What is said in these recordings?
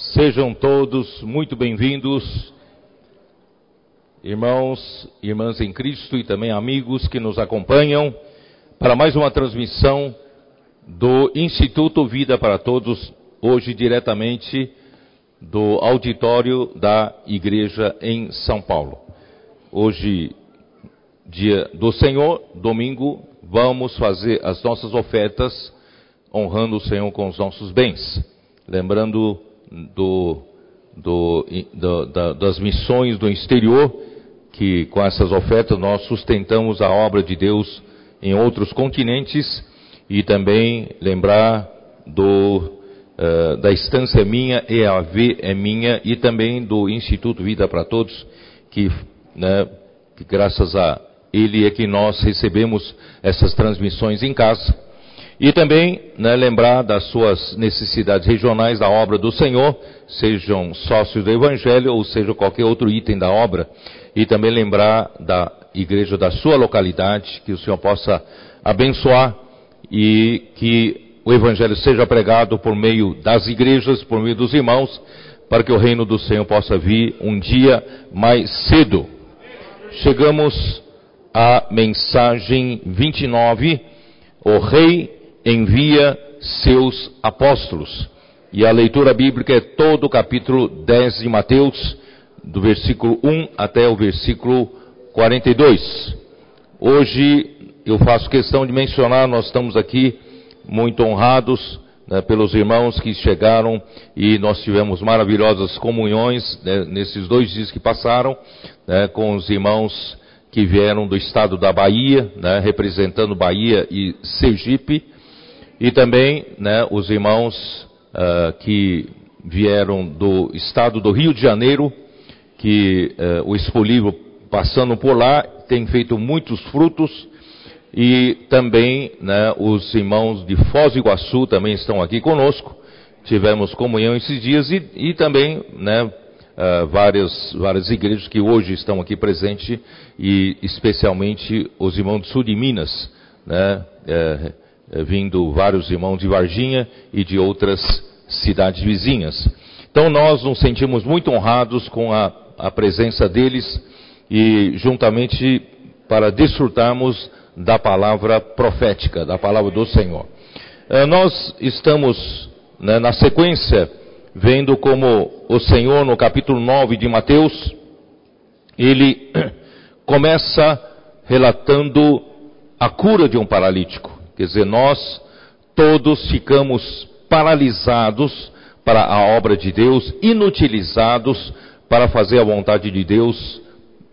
Sejam todos muito bem-vindos, irmãos irmãs em Cristo e também amigos que nos acompanham para mais uma transmissão do Instituto Vida para Todos, hoje diretamente do auditório da Igreja em São Paulo. Hoje, dia do Senhor, domingo, vamos fazer as nossas ofertas honrando o Senhor com os nossos bens. Lembrando do, do, do, da, das missões do exterior, que com essas ofertas nós sustentamos a obra de Deus em outros continentes, e também lembrar do, uh, da estância minha, EAV é minha, e também do Instituto Vida para Todos, que, né, que graças a ele é que nós recebemos essas transmissões em casa e também né, lembrar das suas necessidades regionais da obra do Senhor, sejam sócios do Evangelho ou seja qualquer outro item da obra. E também lembrar da igreja da sua localidade, que o Senhor possa abençoar e que o Evangelho seja pregado por meio das igrejas, por meio dos irmãos, para que o reino do Senhor possa vir um dia mais cedo. Chegamos à mensagem 29. O Rei envia seus apóstolos. E a leitura bíblica é todo o capítulo 10 de Mateus, do versículo 1 até o versículo 42. Hoje eu faço questão de mencionar, nós estamos aqui muito honrados né, pelos irmãos que chegaram e nós tivemos maravilhosas comunhões né, nesses dois dias que passaram né, com os irmãos que vieram do estado da Bahia, né, representando Bahia e Sergipe. E também né, os irmãos uh, que vieram do estado do Rio de Janeiro, que uh, o Expo passando por lá tem feito muitos frutos. E também né, os irmãos de Foz do Iguaçu também estão aqui conosco. Tivemos comunhão esses dias e, e também né, uh, várias, várias igrejas que hoje estão aqui presentes e especialmente os irmãos do sul de Minas, né, eh, vindo vários irmãos de Varginha e de outras cidades vizinhas. Então nós nos sentimos muito honrados com a, a presença deles e juntamente para desfrutarmos da palavra profética, da palavra do Senhor. Eh, nós estamos né, na sequência vendo como o Senhor no capítulo 9 de Mateus, ele começa relatando a cura de um paralítico. Quer dizer, nós todos ficamos paralisados para a obra de Deus, inutilizados para fazer a vontade de Deus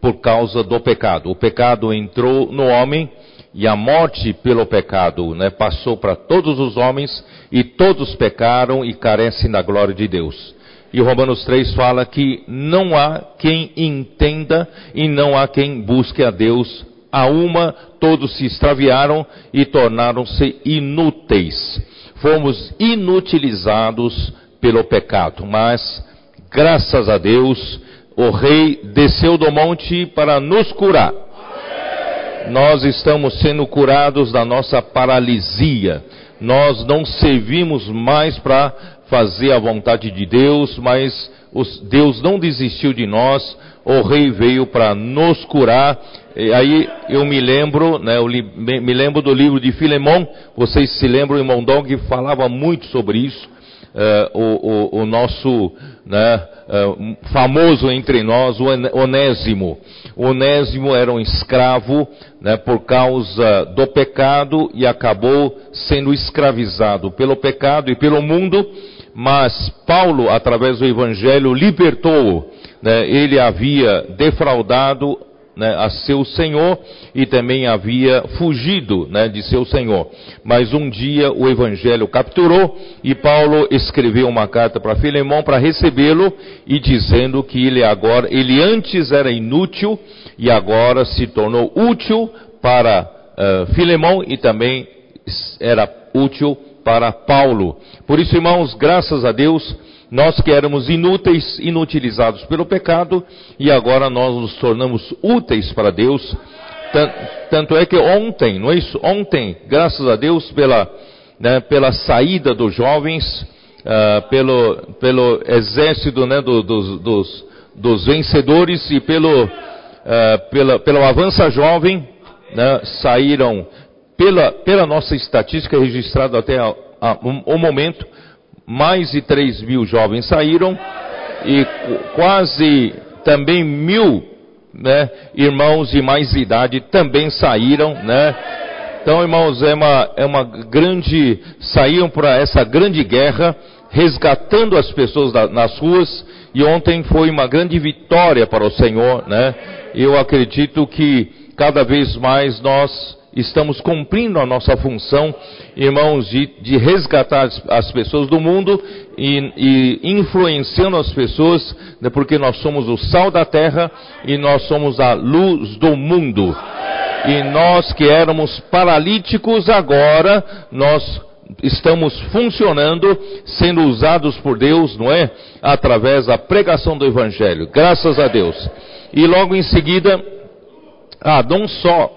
por causa do pecado. O pecado entrou no homem e a morte pelo pecado né, passou para todos os homens e todos pecaram e carecem da glória de Deus. E Romanos 3 fala que não há quem entenda e não há quem busque a Deus a uma todos se extraviaram e tornaram-se inúteis. Fomos inutilizados pelo pecado, mas graças a Deus, o rei desceu do monte para nos curar. Nós estamos sendo curados da nossa paralisia. Nós não servimos mais para fazer a vontade de Deus, mas Deus não desistiu de nós. O rei veio para nos curar e aí eu me lembro, né, eu li, me lembro do livro de Filemon, vocês se lembram, irmão Dong falava muito sobre isso, uh, o, o, o, nosso né, uh, famoso entre nós, o Onésimo. O Onésimo era um escravo né, por causa do pecado e acabou sendo escravizado pelo pecado e pelo mundo, mas Paulo, através do Evangelho, libertou-o. Né, ele havia defraudado né, a seu senhor e também havia fugido né, de seu senhor. Mas um dia o evangelho capturou e Paulo escreveu uma carta para Filemão para recebê-lo e dizendo que ele agora, ele antes era inútil e agora se tornou útil para uh, Filemão e também era útil para Paulo. Por isso, irmãos, graças a Deus, nós que éramos inúteis, inutilizados pelo pecado, e agora nós nos tornamos úteis para Deus. Tanto é que ontem, não é isso? Ontem, graças a Deus pela, né, pela saída dos jovens, uh, pelo, pelo exército né, do, dos, dos, dos, vencedores e pelo, uh, pela, pelo Avança Jovem, né, saíram, pela, pela nossa estatística registrada até a, a, um, o momento, mais de 3 mil jovens saíram e quase também mil né, irmãos de mais idade também saíram, né? Então, irmãos, é uma, é uma grande, saíram para essa grande guerra, resgatando as pessoas da, nas ruas, e ontem foi uma grande vitória para o Senhor, né? Eu acredito que cada vez mais nós estamos cumprindo a nossa função, irmãos, de, de resgatar as, as, pessoas do mundo e, e, influenciando as pessoas, né, porque nós somos o sal da terra e nós somos a luz do mundo. E nós que éramos paralíticos, agora nós estamos funcionando, sendo usados por Deus, não é? Através da pregação do Evangelho. Graças a Deus. E logo em seguida, ah, não só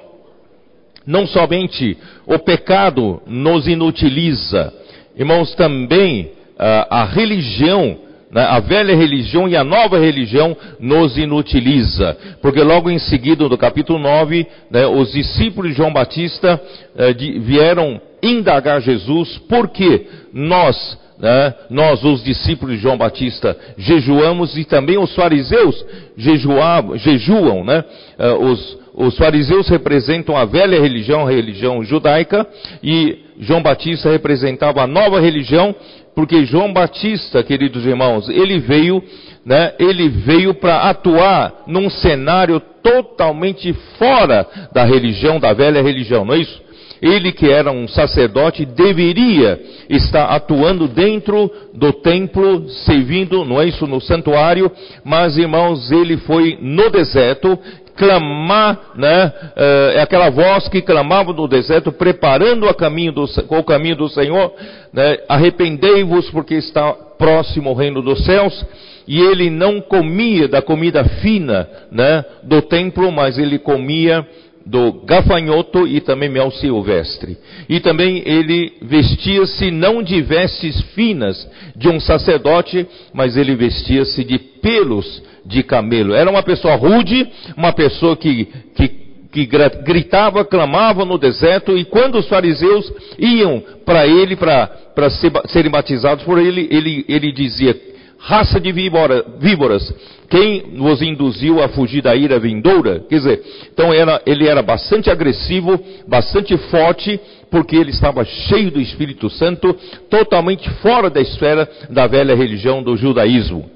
não somente o pecado nos inutiliza, irmãos, também a, ah, a religião, né, a velha religião e a nova religião nos inutiliza. Porque logo em seguida, no capítulo 9, né, os discípulos de João Batista eh, de, vieram indagar Jesus, porque nós, né, nós, os discípulos de João Batista, jejuamos e também os fariseus jejuam, jejuam, né, eh, os, os fariseus representam a velha religião, a religião judaica, e João Batista representava a nova religião, porque João Batista, queridos irmãos, ele veio, né, ele veio para atuar num cenário totalmente fora da religião, da velha religião, não é isso? Ele que era um sacerdote deveria estar atuando dentro do templo, servindo, não é isso, no santuário, mas irmãos, ele foi no deserto, clamar, né? Eh, é aquela voz que clamava no deserto, preparando o caminho do, o caminho do Senhor, né? Arrependei-vos porque está próximo o reino dos céus. E ele não comia da comida fina, né? Do templo, mas ele comia do gafanhoto e também mel silvestre. E também ele vestia-se não de vestes finas de um sacerdote, mas ele vestia-se de pelos de camelo. Era uma pessoa rude, uma pessoa que, que, que gritava, clamava no deserto, e quando os fariseus iam para ele, para ser, serem batizados por ele, ele, ele dizia, raça de víbora, víboras, quem vos induziu a fugir da ira vindoura? Quer dizer, então era, ele era bastante agressivo, bastante forte, porque ele estava cheio do Espírito Santo, totalmente fora da esfera da velha religião do judaísmo.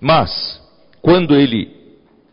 Mas, quando ele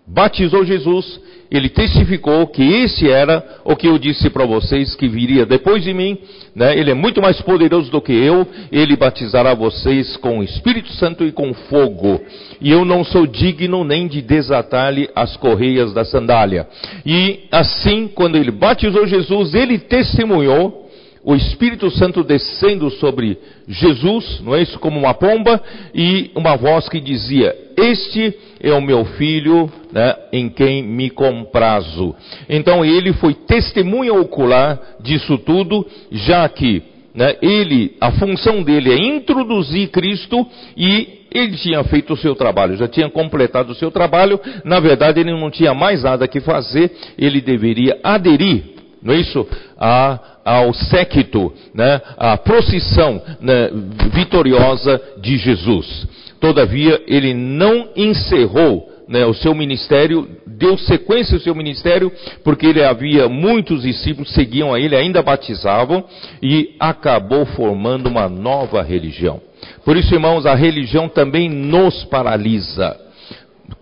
batizou Jesus, ele testificou que esse era o que eu disse para vocês que viria depois de mim, né? Ele é muito mais poderoso do que eu, ele batizará vocês com o Espírito Santo e com fogo. E eu não sou digno nem de desatar-lhe as correias da sandália. E assim, quando ele batizou Jesus, ele testemunhou o Espírito Santo descendo sobre Jesus, não é isso? Como uma pomba, e uma voz que dizia: Este é o meu filho, né, em quem me comprazo. Então ele foi testemunha ocular disso tudo, já que né, ele, a função dele é introduzir Cristo e ele tinha feito o seu trabalho, já tinha completado o seu trabalho, na verdade ele não tinha mais nada que fazer, ele deveria aderir, não é isso? A ao séquito, né, à procissão né, vitoriosa de Jesus. Todavia, ele não encerrou né, o seu ministério, deu sequência ao seu ministério, porque ele havia muitos discípulos seguiam a ele, ainda batizavam, e acabou formando uma nova religião. Por isso, irmãos, a religião também nos paralisa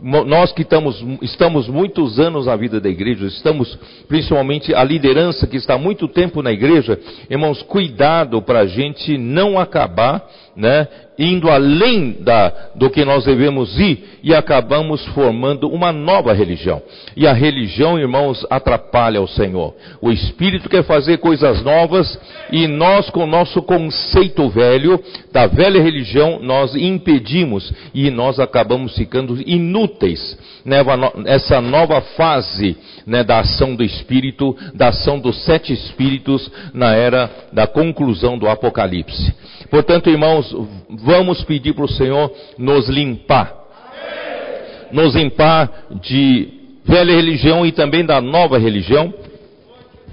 nós que estamos, estamos muitos anos na vida da igreja, estamos principalmente a liderança que está muito tempo na igreja, irmãos, cuidado para a gente não acabar né, indo além da, do que nós devemos ir e acabamos formando uma nova religião. E a religião, irmãos, atrapalha o Senhor. O Espírito quer fazer coisas novas e nós, com o nosso conceito velho, da velha religião, nós impedimos e nós acabamos ficando inúteis nessa nova fase né, da ação do Espírito, da ação dos sete Espíritos na era da conclusão do Apocalipse. Portanto, irmãos, vamos pedir para o Senhor nos limpar. Nos limpar de velha religião e também da nova religião.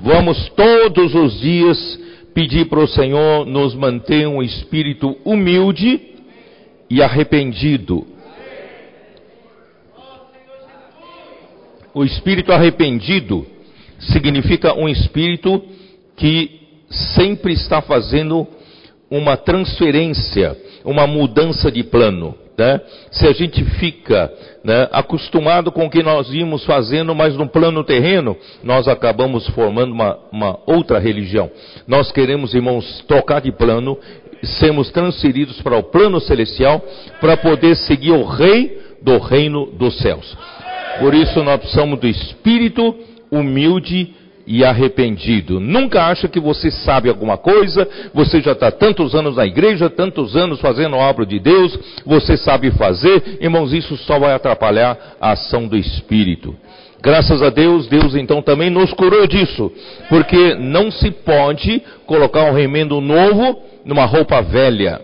Vamos todos os dias pedir para o Senhor nos manter um espírito humilde e arrependido. O espírito arrependido significa um espírito que sempre está fazendo uma transferência, uma mudança de plano. Né? Se a gente fica né, acostumado com o que nós íamos fazendo, mas no plano terreno, nós acabamos formando uma, uma outra religião. Nós queremos, irmãos, trocar de plano, sermos transferidos para o plano celestial, para poder seguir o Rei do reino dos céus. Por isso nós precisamos do espírito humilde e arrependido. Nunca acha que você sabe alguma coisa, você já está tantos anos na igreja, tantos anos fazendo a obra de Deus, você sabe fazer, irmãos, isso só vai atrapalhar a ação do Espírito. Graças a Deus, Deus então também nos curou disso, porque não se pode colocar um remendo novo numa roupa velha.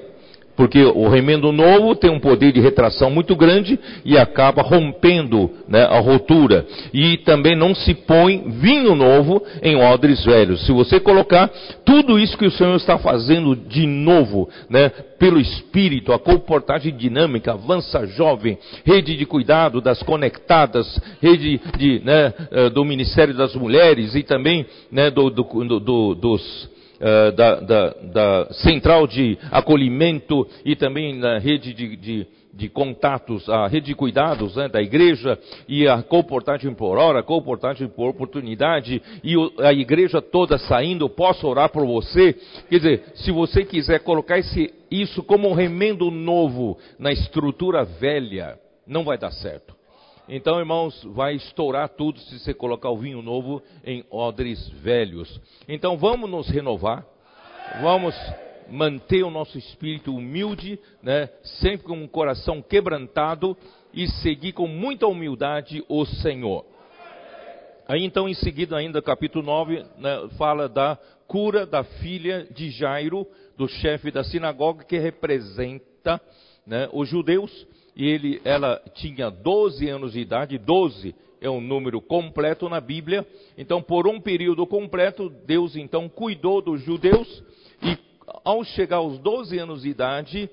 Porque o remendo novo tem um poder de retração muito grande e acaba rompendo né, a rotura. E também não se põe vinho novo em odres velhos. Se você colocar tudo isso que o Senhor está fazendo de novo, né, pelo Espírito, a comportagem dinâmica, avança jovem, rede de cuidado das conectadas, rede de, né, eh, do Ministério das Mulheres e também né, do, do, do, dos uh, da, da, da, central de acolhimento e também na rede de, de, de contatos, a rede de cuidados né, da igreja e a comportagem por hora, a comportagem por oportunidade e a igreja toda saindo, posso orar por você? Quer dizer, se você quiser colocar esse, isso como um remendo novo na estrutura velha, não vai dar certo. Então, irmãos, vai estourar tudo se você colocar o vinho novo em odres velhos. Então, vamos nos renovar, vamos manter o nosso espírito humilde, né, sempre com um coração quebrantado e seguir com muita humildade o Senhor. Aí então, em seguida, ainda capítulo 9, né, fala da cura da filha de Jairo, do chefe da sinagoga, que representa né, os judeus e ele, ela tinha 12 anos de idade, 12 é um número completo na Bíblia. Então, por um período completo, Deus então cuidou dos judeus e ao chegar aos 12 anos de idade,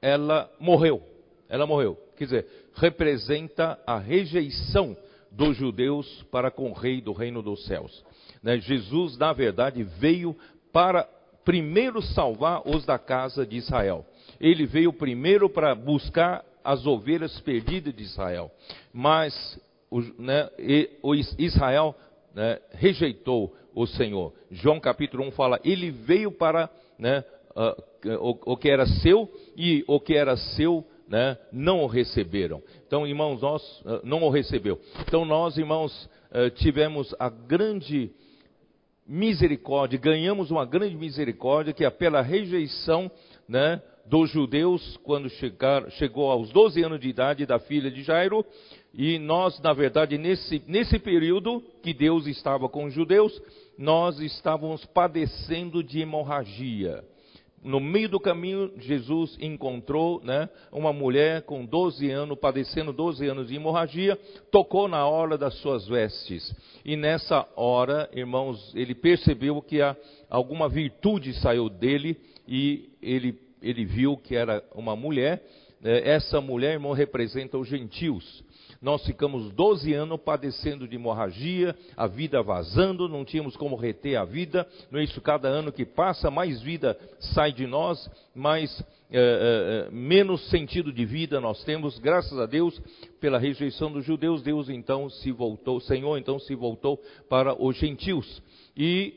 ela morreu. Ela morreu. Quer dizer, representa a rejeição dos judeus para com o rei do reino dos céus. Né? Jesus, na verdade, veio para primeiro salvar os da casa de Israel. Ele veio primeiro para buscar as ovelhas perdidas de Israel. Mas o, né, o Israel né, rejeitou o Senhor. João capítulo 1 fala, ele veio para né, uh, o, o, que era seu e o que era seu né, não o receberam. Então, irmãos, nós uh, não o recebeu. Então, nós, irmãos, uh, tivemos a grande misericórdia, ganhamos uma grande misericórdia que é pela rejeição, né, dos judeus quando chegar, chegou aos 12 anos de idade da filha de Jairo. E nós, na verdade, nesse, nesse período que Deus estava com os judeus, nós estávamos padecendo de hemorragia. No meio do caminho, Jesus encontrou né, uma mulher com 12 anos, padecendo 12 anos de hemorragia, tocou na hora das suas vestes. E nessa hora, irmãos, ele percebeu que alguma virtude saiu dele e ele ele viu que era uma mulher. Né? Essa mulher, irmão, representa os gentios. Nós ficamos 12 anos padecendo de hemorragia, a vida vazando, não tínhamos como reter a vida. Não é isso? Cada ano que passa, mais vida sai de nós, mais é, é, menos sentido de vida nós temos. Graças a Deus, pela rejeição dos judeus, Deus então se voltou, Senhor então se voltou para os gentios. E,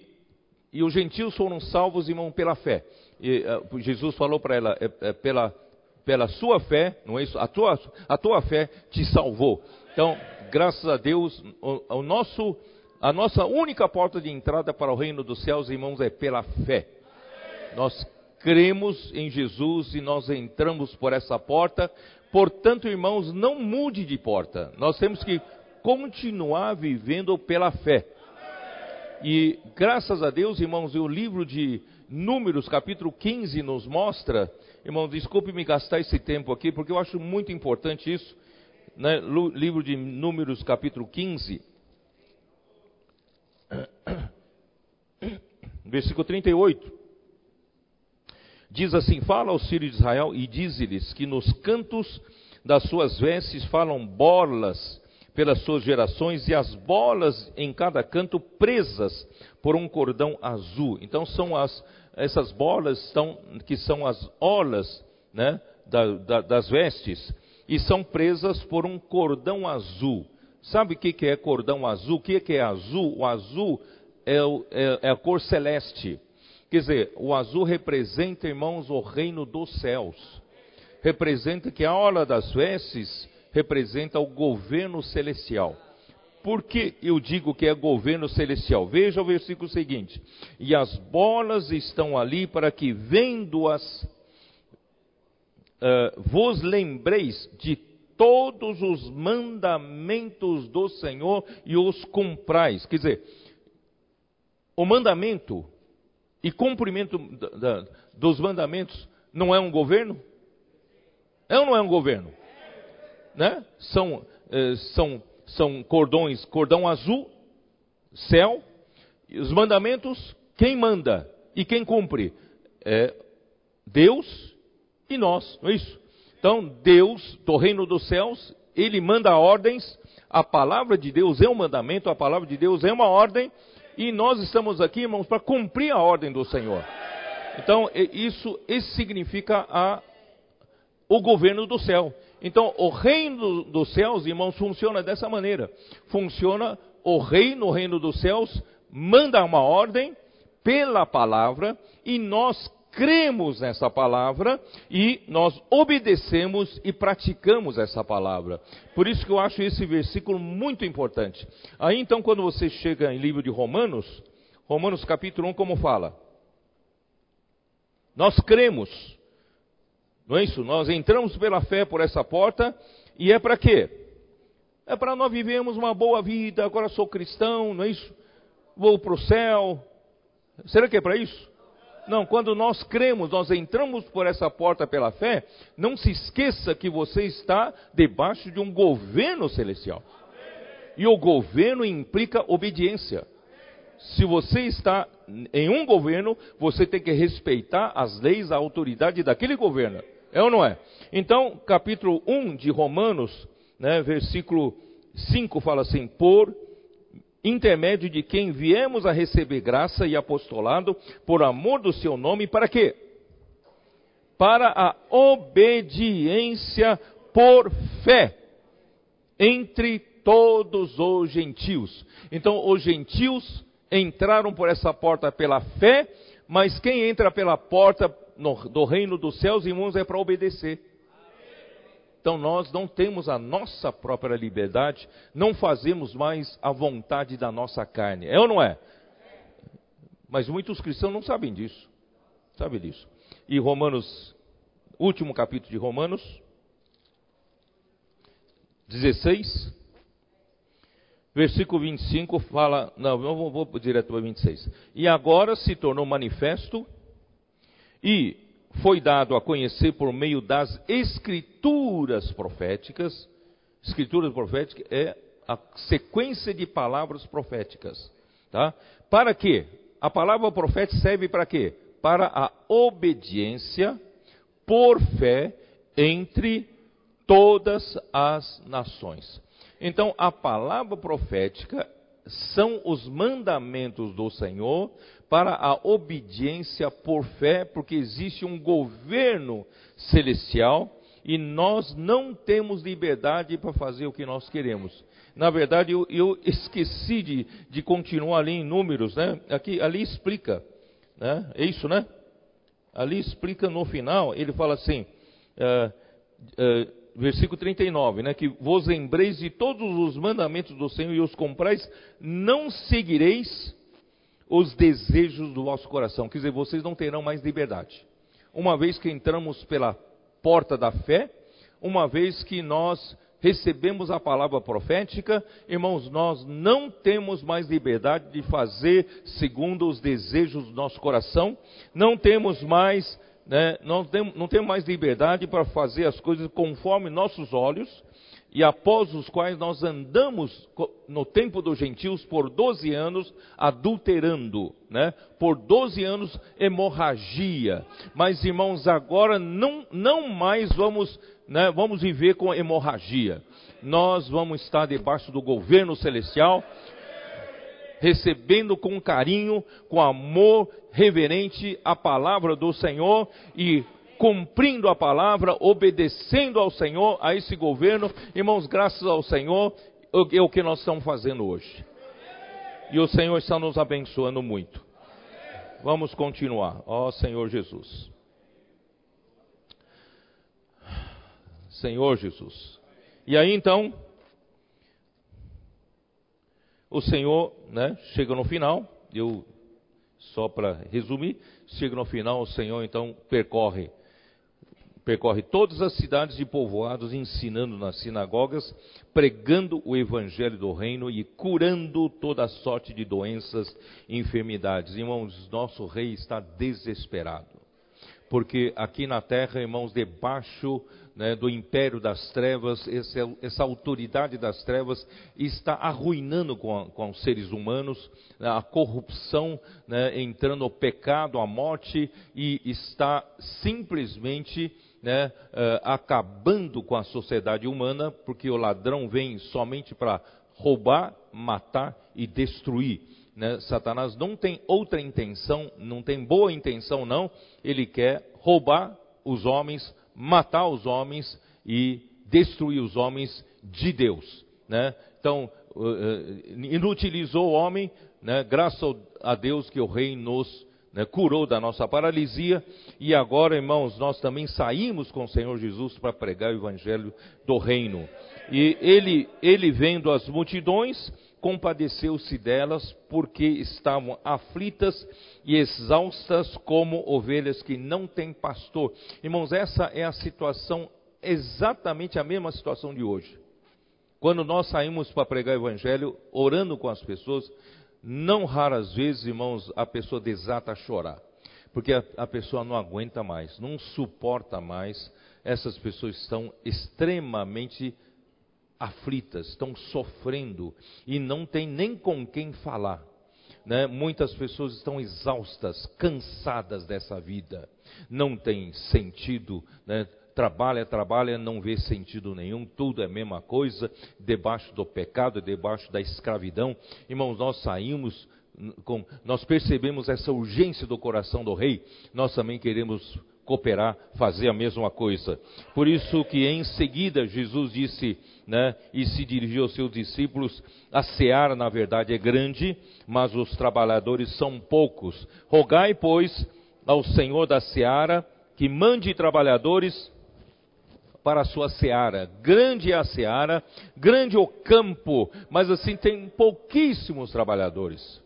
e os gentios foram salvos, irmão, pela fé e, uh, Jesus falou para ela, é, é, pela, pela sua fé, não é isso? A tua, a tua fé te salvou. Então, graças a Deus, o, o nosso, a nossa única porta de entrada para o reino dos céus, irmãos, é pela fé. Nós cremos em Jesus e nós entramos por essa porta. Portanto, irmãos, não mude de porta. Nós temos que continuar vivendo pela fé. E graças a Deus, irmãos, o livro de Números, capítulo 15, nos mostra, irmão, desculpe me gastar esse tempo aqui, porque eu acho muito importante isso, né? livro de Números, capítulo 15, versículo 38. Diz assim: Fala aos filhos de Israel e diz-lhes que nos cantos das suas vestes falam bolas pelas suas gerações e as bolas em cada canto presas por um cordão azul. Então são as essas bolas que são as olas né, da, da, das vestes e são presas por um cordão azul. Sabe o que, que é cordão azul? O que, que é azul? O azul é, é, é a cor celeste. Quer dizer, o azul representa, irmãos, o reino dos céus. Representa que a ola das vestes representa o governo celestial. Por que eu digo que é governo celestial? Veja o versículo seguinte: E as bolas estão ali para que, vendo-as, uh, vos lembreis de todos os mandamentos do Senhor e os cumprais. Quer dizer, o mandamento e cumprimento dos mandamentos não é um governo? É ou não é um governo? Né? São, eh, são, são cordões, cordão azul, céu, os mandamentos, quem manda e quem cumpre? É Deus e nós, não é isso? Então, Deus, do reino dos céus, ele manda ordens, a palavra de Deus é um mandamento, a palavra de Deus é uma ordem, e nós estamos aqui, irmãos, para cumprir a ordem do Senhor. Então, isso, isso significa a, o governo do céu. Então, o reino dos céus, irmãos, funciona dessa maneira. Funciona o rei no reino dos céus, manda uma ordem pela palavra, e nós cremos nessa palavra e nós obedecemos e praticamos essa palavra. Por isso que eu acho esse versículo muito importante. Aí então, quando você chega em livro de Romanos, Romanos capítulo 1, como fala? Nós cremos, não é isso? Nós entramos pela fé por essa porta e é para quê? É para nós vivermos uma boa vida. Agora sou cristão, não é isso? Vou para o céu. Será que é para isso? Não, quando nós cremos, nós entramos por essa porta pela fé, não se esqueça que você está debaixo de um governo celestial. E o governo implica obediência. Se você está em um governo, você tem que respeitar as leis, a autoridade daquele governo. É ou não é? Então, capítulo 1 de Romanos, né, versículo 5 fala assim: Por intermédio de quem viemos a receber graça e apostolado por amor do seu nome, para quê? Para a obediência por fé entre todos os gentios. Então, os gentios entraram por essa porta pela fé, mas quem entra pela porta no, do reino dos céus, irmãos, é para obedecer. Então nós não temos a nossa própria liberdade, não fazemos mais a vontade da nossa carne. É ou não é? Mas muitos cristãos não sabem disso. Sabe disso. E Romanos, último capítulo de Romanos, 16, versículo 25 fala, não, eu vou, vou direto para 26. E agora se tornou manifesto e foi dado a conhecer por meio das escrituras proféticas. Escrituras proféticas é a sequência de palavras proféticas, tá? Para quê? A palavra profética serve para quê? Para a obediência por fé entre todas as nações. Então, a palavra profética são os mandamentos do Senhor para a obediência por fé, porque existe um governo celestial e nós não temos liberdade para fazer o que nós queremos. Na verdade, eu, eu esqueci de, de, continuar ali em números, né? Aqui, ali explica, né? É isso, né? Ali explica no final, ele fala assim, uh, uh, versículo 39, né? Que vos lembreis de todos os mandamentos do Senhor e os comprais, não seguireis os desejos do vosso coração. Quer dizer, vocês não terão mais liberdade. Uma vez que entramos pela porta da fé, uma vez que nós recebemos a palavra profética, irmãos, nós não temos mais liberdade de fazer segundo os desejos do nosso coração, não temos mais, né, não, não temos mais liberdade para fazer as coisas conforme nossos olhos, e após os quais nós andamos no tempo dos gentios por 12 anos adulterando, né? Por 12 anos hemorragia. Mas irmãos, agora não, não mais vamos, né, vamos viver com hemorragia. Nós vamos estar debaixo do governo celestial, recebendo com carinho, com amor reverente a palavra do Senhor e cumprindo a palavra, obedecendo ao Senhor, a esse governo. Irmãos, graças ao Senhor, é o que nós estamos fazendo hoje. E o Senhor está nos abençoando muito. Vamos continuar. Ó Senhor Jesus. Senhor Jesus. E aí então, o Senhor, né, chega no final, eu só para resumir, chega no final, o Senhor então percorre percorre todas as cidades e povoados, ensinando nas sinagogas, pregando o evangelho do reino e curando toda sorte de doenças e enfermidades. Irmãos, nosso rei está desesperado. Porque aqui na terra, irmãos, debaixo né, do império das trevas, essa, essa, autoridade das trevas está arruinando com, a, com os seres humanos, né, a corrupção né, entrando o pecado, a morte, e está simplesmente né, uh, acabando com a sociedade humana, porque o ladrão vem somente para roubar, matar e destruir. Né? Satanás não tem outra intenção, não tem boa intenção, não. Ele quer roubar os homens, matar os homens e destruir os homens de Deus. Né? Então, uh, inutilizou o homem, né? graças a Deus que o rei nos né, curou da nossa paralisia, e agora, irmãos, nós também saímos com o Senhor Jesus para pregar o evangelho do reino. E ele, ele vendo as multidões, compadeceu-se delas, porque estavam aflitas e exaustas como ovelhas que não têm pastor. Irmãos, essa é a situação, exatamente a mesma situação de hoje. Quando nós saímos para pregar o evangelho, orando com as pessoas, não raras vezes, irmãos, a pessoa desata a chorar, porque a, a pessoa não aguenta mais, não suporta mais. Essas pessoas estão extremamente aflitas, estão sofrendo e não tem nem com quem falar. Né? Muitas pessoas estão exaustas, cansadas dessa vida, não tem sentido, né? Trabalha, trabalha, não vê sentido nenhum, tudo é a mesma coisa, debaixo do pecado, debaixo da escravidão. Irmãos, nós saímos, com, nós percebemos essa urgência do coração do rei, nós também queremos cooperar, fazer a mesma coisa. Por isso que em seguida Jesus disse, né, e se dirigiu aos seus discípulos, a seara na verdade é grande, mas os trabalhadores são poucos. Rogai, pois, ao Senhor da seara que mande trabalhadores para a sua seara. Grande é a seara, grande o campo, mas assim tem pouquíssimos trabalhadores.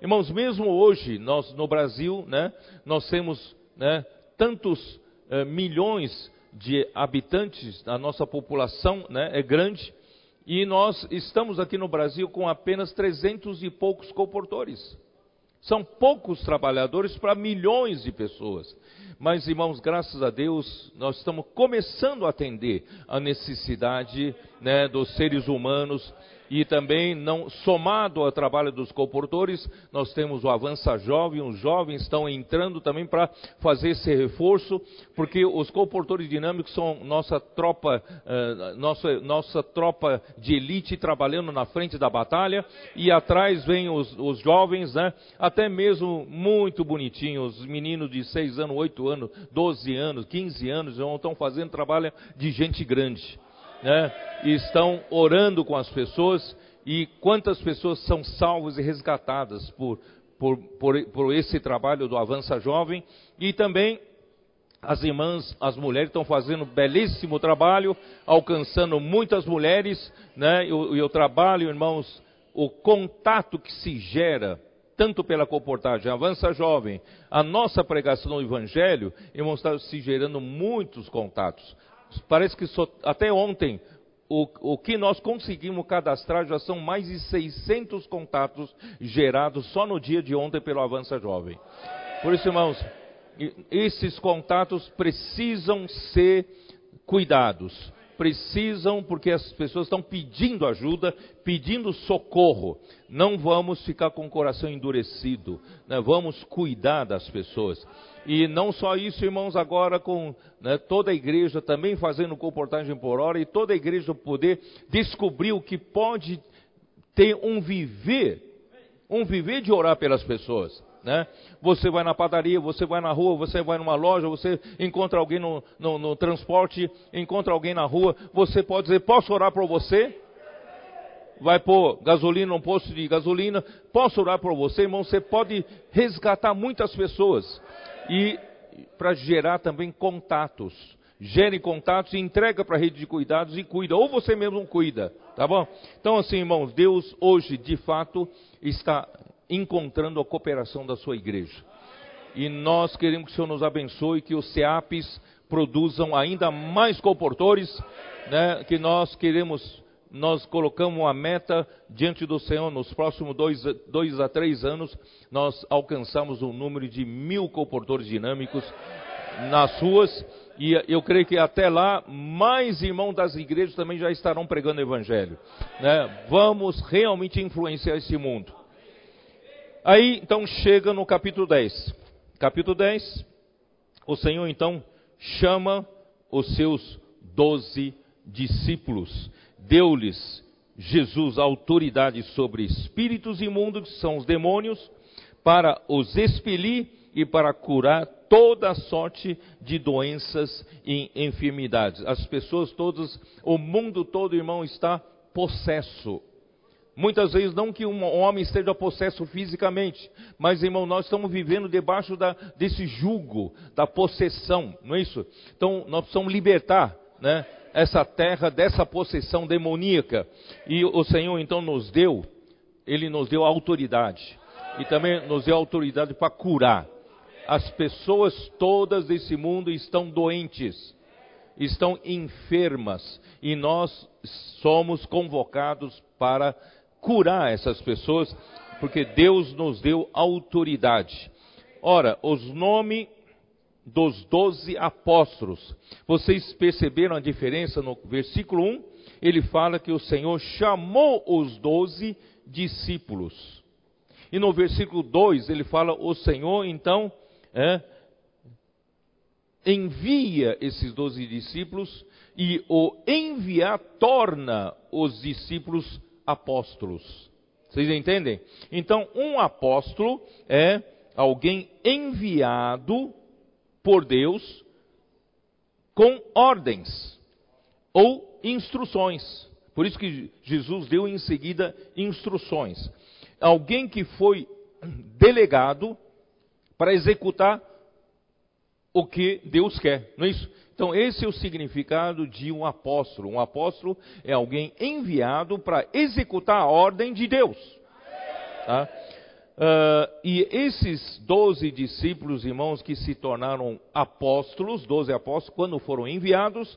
Irmãos, mesmo hoje, nós no Brasil, né, nós temos né, tantos eh, milhões de habitantes, a nossa população né, é grande, e nós estamos aqui no Brasil com apenas 300 e poucos comportores. São poucos trabalhadores para milhões de pessoas. Mas, irmãos, graças a Deus, nós estamos começando a atender a necessidade né, dos seres humanos e também, não somado ao trabalho dos comportores, nós temos o Avança Jovem, os jovens estão entrando também para fazer esse reforço, porque os comportores dinâmicos são nossa tropa, uh, nossa, nossa tropa de elite trabalhando na frente da batalha, e atrás vem os, os jovens, né, até mesmo muito bonitinhos, os meninos de 6 anos, 8 anos, 12 anos, 15 anos, estão fazendo trabalho de gente grande né, e estão orando com as pessoas, e quantas pessoas são salvas e resgatadas por, por, por, por esse trabalho do Avança Jovem, e também as irmãs, as mulheres estão fazendo um belíssimo trabalho, alcançando muitas mulheres, né? O, o, trabalho, irmãos, o contato que se gera, tanto pela comportagem Avança Jovem, a nossa pregação do Evangelho, irmãos, está se gerando muitos contatos. Parece que só, até ontem o, o que nós conseguimos cadastrar já são mais de 600 contatos gerados só no dia de ontem pelo Avança Jovem. Por isso, irmãos, esses contatos precisam ser cuidados. Precisam, porque as pessoas estão pedindo ajuda, pedindo socorro. Não vamos ficar com o coração endurecido, né? vamos cuidar das pessoas. E não só isso, irmãos, agora com né, toda a igreja também fazendo comportagem por hora e toda a igreja poder descobrir o que pode ter um viver, um viver de orar pelas pessoas. Né? Você vai na padaria, você vai na rua, você vai numa loja, você encontra alguém no, no, no transporte, encontra alguém na rua, você pode dizer, posso orar por você? vai pôr gasolina num posto de gasolina, posso orar por você, irmão? Você pode resgatar muitas pessoas e para gerar também contatos. Gere contatos e entrega para a rede de cuidados e cuida, ou você mesmo cuida, tá bom? Então, assim, irmãos, Deus hoje de fato está encontrando a cooperação da sua igreja. E nós queremos que o Senhor nos abençoe, que os CEAPs produzam ainda mais comportores, né, que nós queremos nós colocamos uma meta diante do Senhor, nos próximos dois, dois a três anos, nós alcançamos um número de mil comportores dinâmicos nas ruas, e eu creio que até lá, mais irmãos das igrejas também já estarão pregando o Evangelho. Né? Vamos realmente influenciar esse mundo. Aí, então, chega no capítulo 10. Capítulo 10, o Senhor então chama os seus doze discípulos deu-lhes Jesus autoridade sobre espíritos imundos, que são os demônios, para os expelir e para curar toda sorte de doenças e enfermidades. As pessoas todas, o mundo todo, irmão, está possesso. Muitas vezes não que um homem esteja possesso fisicamente, mas irmão, nós estamos vivendo debaixo da, desse jugo da possessão, não é isso? Então nós precisamos libertar, né? essa terra dessa possessão demoníaca. E o Senhor então nos deu, Ele nos deu autoridade. E também nos deu autoridade para curar. As pessoas todas desse mundo estão doentes, estão enfermas. E nós somos convocados para curar essas pessoas, porque Deus nos deu autoridade. Ora, os nomes dos doze apóstolos. Vocês perceberam a diferença no versículo 1? Ele fala que o Senhor chamou os doze discípulos. E no versículo 2 ele fala: o Senhor então é, envia esses doze discípulos e o enviar torna os discípulos apóstolos. Vocês entendem? Então, um apóstolo é alguém enviado por Deus com ordens ou instruções. Por isso que Jesus deu em seguida instruções. Alguém que foi delegado para executar o que Deus quer, não é isso? Então, esse é o significado de um apóstolo. Um apóstolo é alguém enviado para executar a ordem de Deus. Tá? Uh, e esses doze discípulos, irmãos, que se tornaram apóstolos, doze apóstolos, quando foram enviados,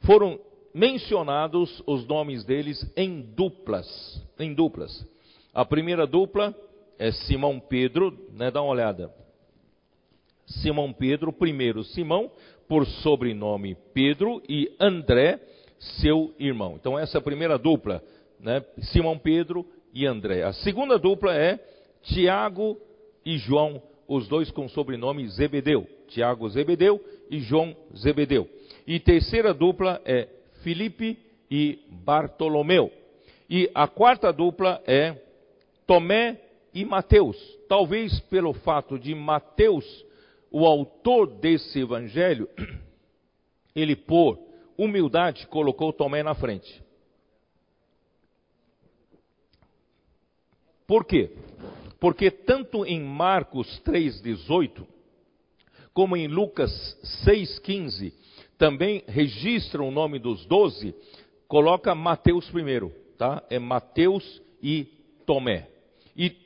foram mencionados os nomes deles em duplas, em duplas. A primeira dupla é Simão Pedro, né, dá uma olhada. Simão Pedro, primeiro Simão, por sobrenome Pedro, e André, seu irmão. Então essa é a primeira dupla, né, Simão Pedro e André. A segunda dupla é Tiago e João, os dois com sobrenome Zebedeu. Tiago Zebedeu e João Zebedeu. E terceira dupla é Filipe e Bartolomeu. E a quarta dupla é Tomé e Mateus. Talvez pelo fato de Mateus, o autor desse evangelho, ele por humildade colocou Tomé na frente. Por quê? Porque tanto em Marcos 3,18, como em Lucas 6,15, também registra o nome dos doze, coloca Mateus primeiro, tá? É Mateus e Tomé. E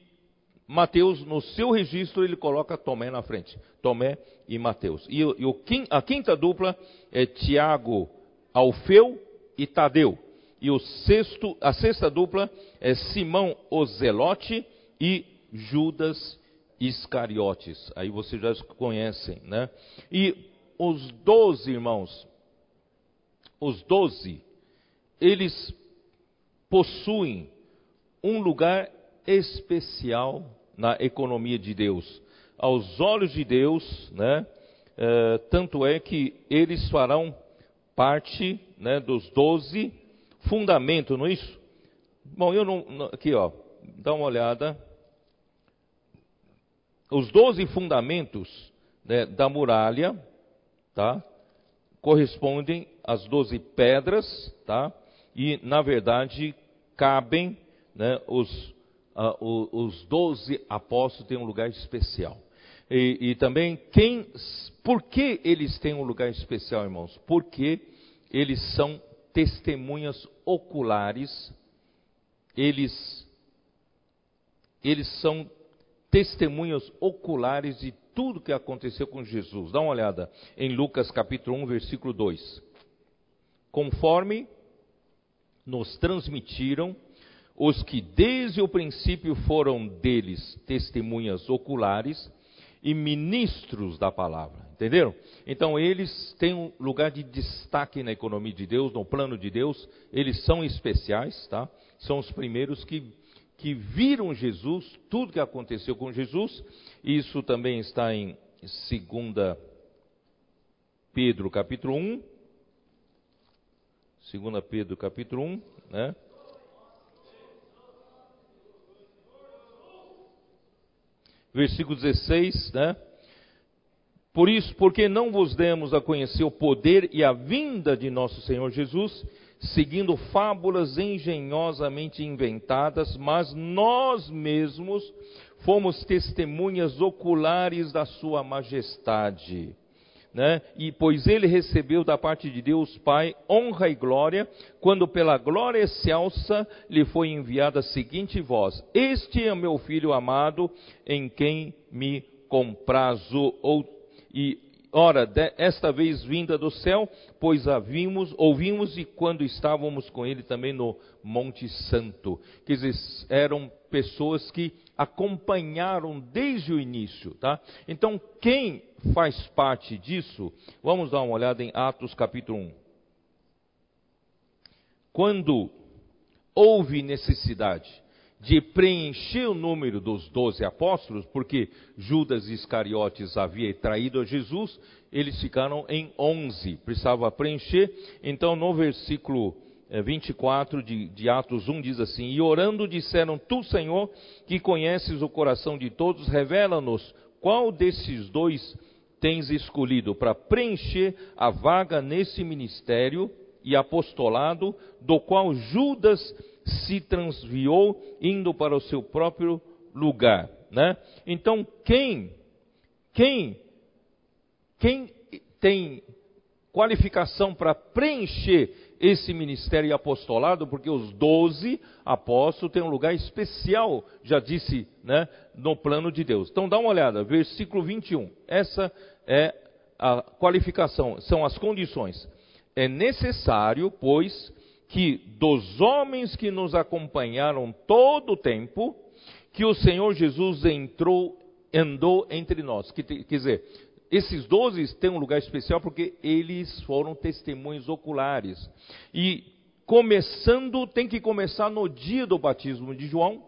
Mateus, no seu registro, ele coloca Tomé na frente. Tomé e Mateus. E, e o, a quinta dupla é Tiago, Alfeu e Tadeu. e o sexto, a sexta dupla é Simão Ozelote e Judas Iscariotes. Aí vocês já conhecem, né? E os doze irmãos, os doze, eles possuem um lugar especial na economia de Deus. Aos olhos de Deus, né? É, tanto é que eles farão parte né, dos doze fundamentos, não é isso? Bom, eu não. Aqui, ó, dá uma olhada. Os doze fundamentos né, da muralha, tá? Correspondem às doze pedras, tá? E, na verdade, cabem né, os, uh, os doze apóstolos têm um lugar especial. E, e, também quem, por que eles têm um lugar especial, irmãos? Porque eles são testemunhas oculares, eles, eles são testemunhas oculares de tudo que aconteceu com Jesus. Dá uma olhada em Lucas capítulo 1, versículo 2. Conforme nos transmitiram os que desde o princípio foram deles testemunhas oculares e ministros da palavra. Entenderam? Então eles têm um lugar de destaque na economia de Deus, no plano de Deus. Eles são especiais, tá? São os primeiros que, que viram Jesus, tudo que aconteceu com Jesus. Isso também está em 2 Pedro capítulo 1. 2 Pedro capítulo 1, né? Versículo 16, né? Por isso, porque não vos demos a conhecer o poder e a vinda de nosso Senhor Jesus, seguindo fábulas engenhosamente inventadas, mas nós mesmos fomos testemunhas oculares da sua majestade né? E pois ele recebeu da parte de Deus Pai honra e glória, quando pela glória excelsa lhe foi enviada a seguinte voz: Este é meu filho amado, em quem me comprazo. Ou, e ora, de, esta vez vinda do céu, pois a vimos, ouvimos e quando estávamos com ele também no Monte Santo. Quer dizer, eram pessoas que acompanharam desde o início, tá? Então, quem faz parte disso? Vamos dar uma olhada em Atos capítulo 1. Quando houve necessidade de preencher o número dos doze apóstolos, porque Judas Iscariotes havia traído a Jesus, eles ficaram em onze, precisava preencher. Então, no versículo 24 é, de, de, Atos 1 diz assim: E orando disseram: Tu, Senhor, que conheces o coração de todos, revela-nos qual desses dois tens escolhido para preencher a vaga nesse ministério e apostolado, do qual Judas se transviou, indo para o seu próprio lugar. Né? Então, quem, quem, quem tem qualificação para preencher esse ministério e apostolado, porque os doze apóstolos têm um lugar especial, já disse, né, no plano de Deus. Então dá uma olhada, versículo 21. Essa é a qualificação, são as condições. É necessário, pois, que dos homens que nos acompanharam todo o tempo, que o Senhor Jesus entrou, andou entre nós. quer dizer, esses doze têm um lugar especial porque eles foram testemunhos oculares. E começando, tem que começar no dia do batismo de João,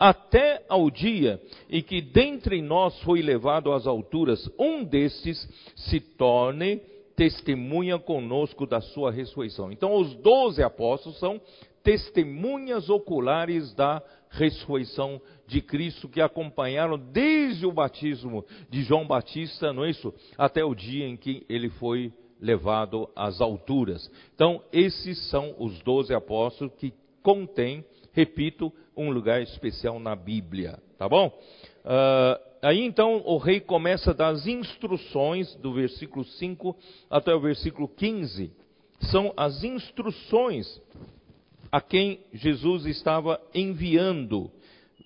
até ao dia em que dentre nós foi levado às alturas, um destes se torne testemunha conosco da sua ressurreição. Então, os doze apóstolos são testemunhas oculares da ressurreição de Cristo que acompanharam desde o batismo de João Batista, não é isso? Até o dia em que ele foi levado às alturas. Então, esses são os doze apóstolos que contêm, repito, um lugar especial na Bíblia, tá bom? Uh, aí então o rei começa a dar as instruções do versículo 5 até o versículo 15. São as instruções a quem Jesus estava enviando.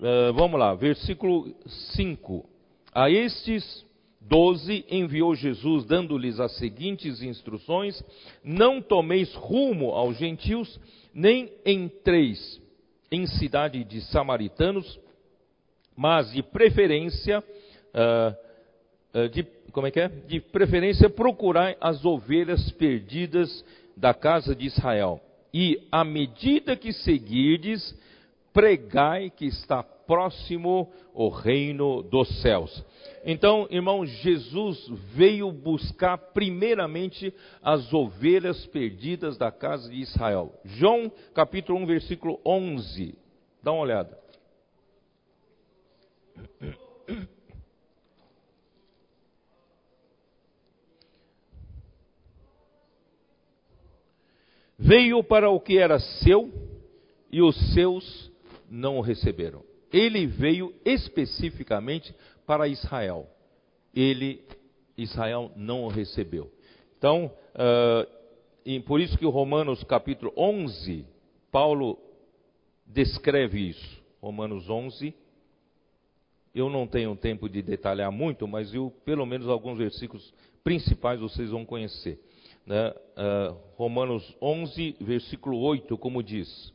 Uh, vamos lá, versículo 5. A estes 12, enviou Jesus, dando-lhes as seguintes instruções: Não tomeis rumo aos gentios, nem entreis em cidade de samaritanos, mas de preferência, uh, uh, de, como é que é? De preferência procurai as ovelhas perdidas da casa de Israel. E à medida que seguirdes, pregai que está próximo o reino dos céus. Então, irmão, Jesus veio buscar primeiramente as ovelhas perdidas da casa de Israel. João capítulo 1, versículo 11. Dá uma olhada. Veio para o que era seu e os seus não o receberam. Ele veio especificamente para Israel. Ele, Israel não o recebeu. Então, uh, por isso que o Romanos capítulo 11, Paulo descreve isso. Romanos 11. Eu não tenho tempo de detalhar muito, mas eu, pelo menos alguns versículos principais vocês vão conhecer. Né? Uh, Romanos 11, versículo 8, como diz: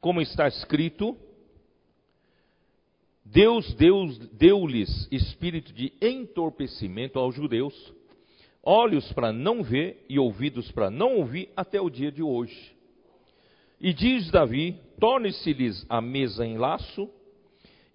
Como está escrito, Deus deu-lhes espírito de entorpecimento aos judeus, olhos para não ver e ouvidos para não ouvir até o dia de hoje. E diz Davi: torne-se-lhes a mesa em laço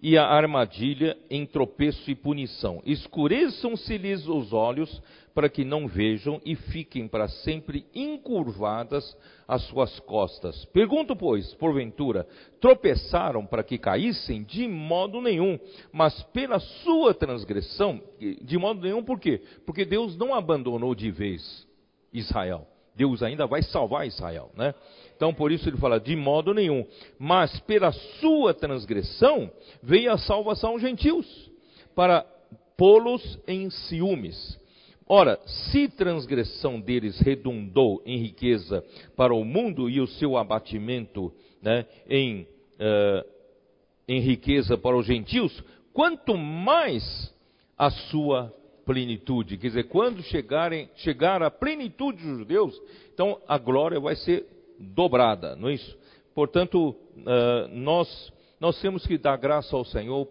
e a armadilha em tropeço e punição. Escureçam-se-lhes os olhos para que não vejam e fiquem para sempre encurvadas as suas costas. Pergunto, pois, porventura, tropeçaram para que caíssem? De modo nenhum, mas pela sua transgressão, de modo nenhum, por quê? Porque Deus não abandonou de vez Israel. Deus ainda vai salvar Israel, né? Então, por isso ele fala, de modo nenhum. Mas pela sua transgressão veio a salvação aos gentios, para pô-los em ciúmes. Ora, se transgressão deles redundou em riqueza para o mundo e o seu abatimento né, em, uh, em riqueza para os gentios, quanto mais a sua plenitude. Quer dizer, quando chegarem, chegar a plenitude dos judeus, então a glória vai ser dobrada, não é isso? Portanto, uh, nós, nós temos que dar graça ao Senhor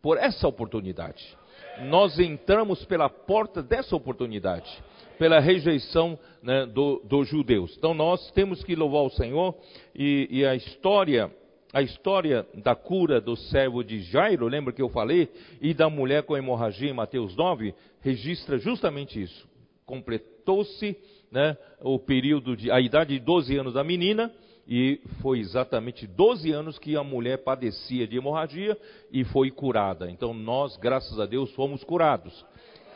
por essa oportunidade. Nós entramos pela porta dessa oportunidade, pela rejeição né, do, dos judeus. Então nós temos que louvar o Senhor e, e a história a história da cura do servo de Jairo, lembra que eu falei, e da mulher com hemorragia em Mateus 9, registra justamente isso. Completou-se né, o período de a idade de 12 anos da menina e foi exatamente 12 anos que a mulher padecia de hemorragia e foi curada. Então nós, graças a Deus, fomos curados,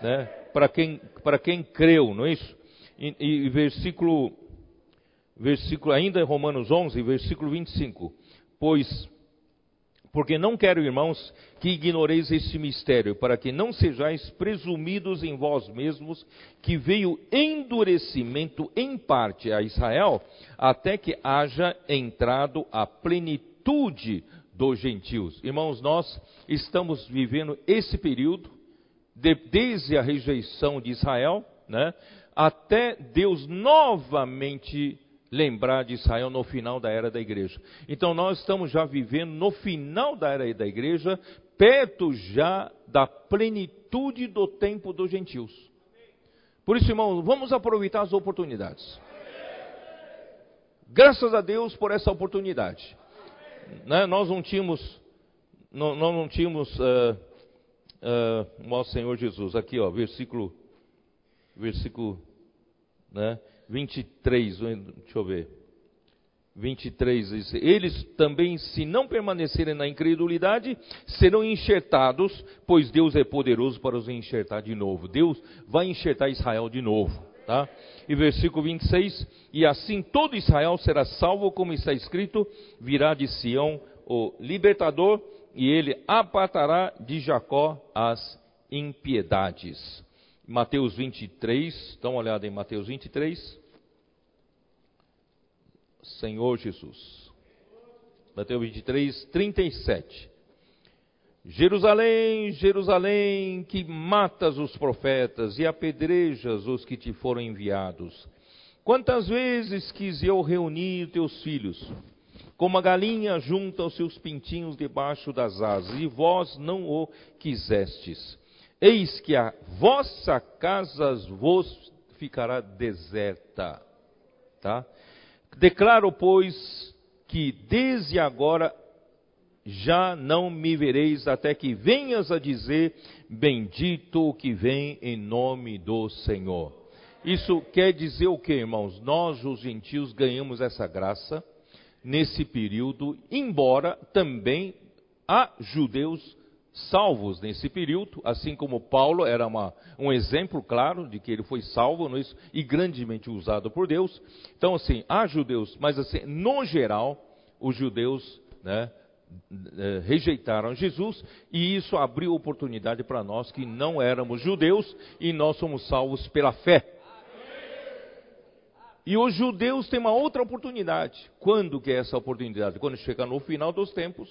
né? Para quem quem creu, não é isso? E, e versículo versículo ainda em Romanos 11, versículo 25. Pois porque não quero, irmãos, que ignoreis este mistério, para que não sejais presumidos em vós mesmos que veio endurecimento em parte a Israel, até que haja entrado a plenitude dos gentios. Irmãos, nós estamos vivendo esse período, de, desde a rejeição de Israel, né, até Deus novamente lembrar de Israel no final da era da igreja. Então nós estamos já vivendo no final da era da igreja, perto já da plenitude do tempo dos gentios. Por isso, irmãos, vamos aproveitar as oportunidades. Graças a Deus por essa oportunidade. Né? Nós não tínhamos, nós não tínhamos, uh, uh, ó Senhor Jesus, aqui ó, versículo, versículo, né? 23, deixa eu ver. 23 diz: Eles também, se não permanecerem na incredulidade, serão enxertados, pois Deus é poderoso para os enxertar de novo. Deus vai enxertar Israel de novo. Tá? E versículo 26: E assim todo Israel será salvo, como está escrito: virá de Sião o libertador, e ele apartará de Jacó as impiedades. Mateus 23, dá uma olhada em Mateus 23. Senhor Jesus. Mateus 23, 37. Jerusalém, Jerusalém, que matas os profetas e apedrejas os que te foram enviados. Quantas vezes quis eu reunir teus filhos, como a galinha junta os seus pintinhos debaixo das asas, e vós não o quisestes. Eis que a vossa casa vos ficará deserta. Tá? Declaro, pois, que desde agora já não me vereis até que venhas a dizer: Bendito o que vem em nome do Senhor. Isso quer dizer o que, irmãos? Nós, os gentios, ganhamos essa graça nesse período, embora também há judeus salvos nesse período, assim como Paulo era uma, um exemplo claro de que ele foi salvo é isso, e grandemente usado por Deus. Então, assim, há judeus, mas assim, no geral, os judeus né, eh, rejeitaram Jesus e isso abriu oportunidade para nós que não éramos judeus e nós somos salvos pela fé. E os judeus têm uma outra oportunidade. Quando que é essa oportunidade? Quando chegar no final dos tempos,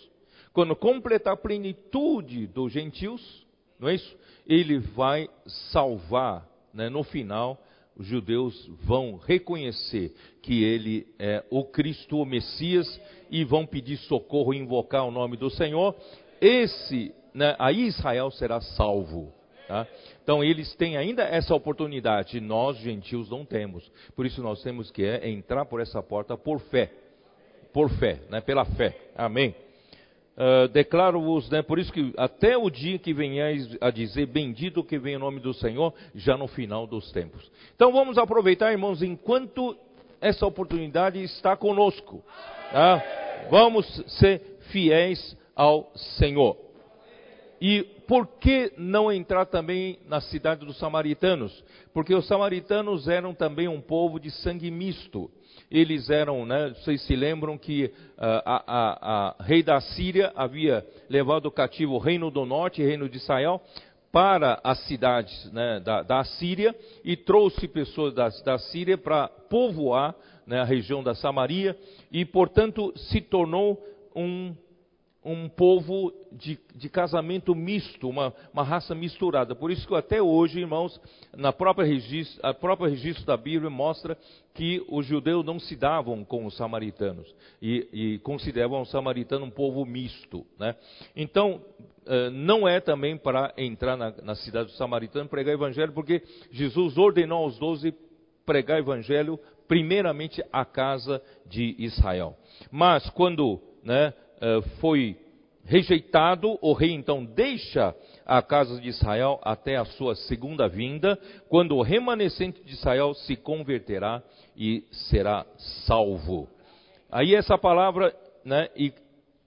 quando completar a plenitude dos gentios, não é isso? Ele vai salvar, né, no final, os judeus vão reconhecer que ele é o Cristo, o Messias, e vão pedir socorro e invocar o nome do Senhor. Esse, né, aí Israel será salvo. Tá? Então eles têm ainda essa oportunidade, nós gentios não temos. Por isso nós temos que é, entrar por essa porta por fé, por fé, né, pela fé. Amém. Uh, Declaro-vos, né, por isso que até o dia que venhais a dizer, bendito que vem o nome do Senhor, já no final dos tempos. Então vamos aproveitar, irmãos, enquanto essa oportunidade está conosco. Tá? Vamos ser fiéis ao Senhor. E por que não entrar também na cidade dos samaritanos? Porque os samaritanos eram também um povo de sangue misto eles eram, né, vocês se lembram que uh, a, a, a, rei da Síria havia levado cativo o reino do norte, o reino de Israel, para as cidades né, da, da, Síria e trouxe pessoas da, da Síria para povoar né, a região da Samaria e, portanto, se tornou um um povo de, de casamento misto, uma, uma, raça misturada. Por isso que até hoje, irmãos, na própria registro, a própria registro da Bíblia mostra que os judeus não se davam com os samaritanos e, e consideravam o samaritano um povo misto. Né? Então, eh, não é também para entrar na, na cidade do samaritano pregar evangelho, porque Jesus ordenou aos doze pregar evangelho primeiramente à casa de Israel. Mas quando né, eh, foi rejeitado, o rei então deixa a casa de Israel até a sua segunda vinda, quando o remanescente de Israel se converterá e será salvo. Aí essa palavra, né,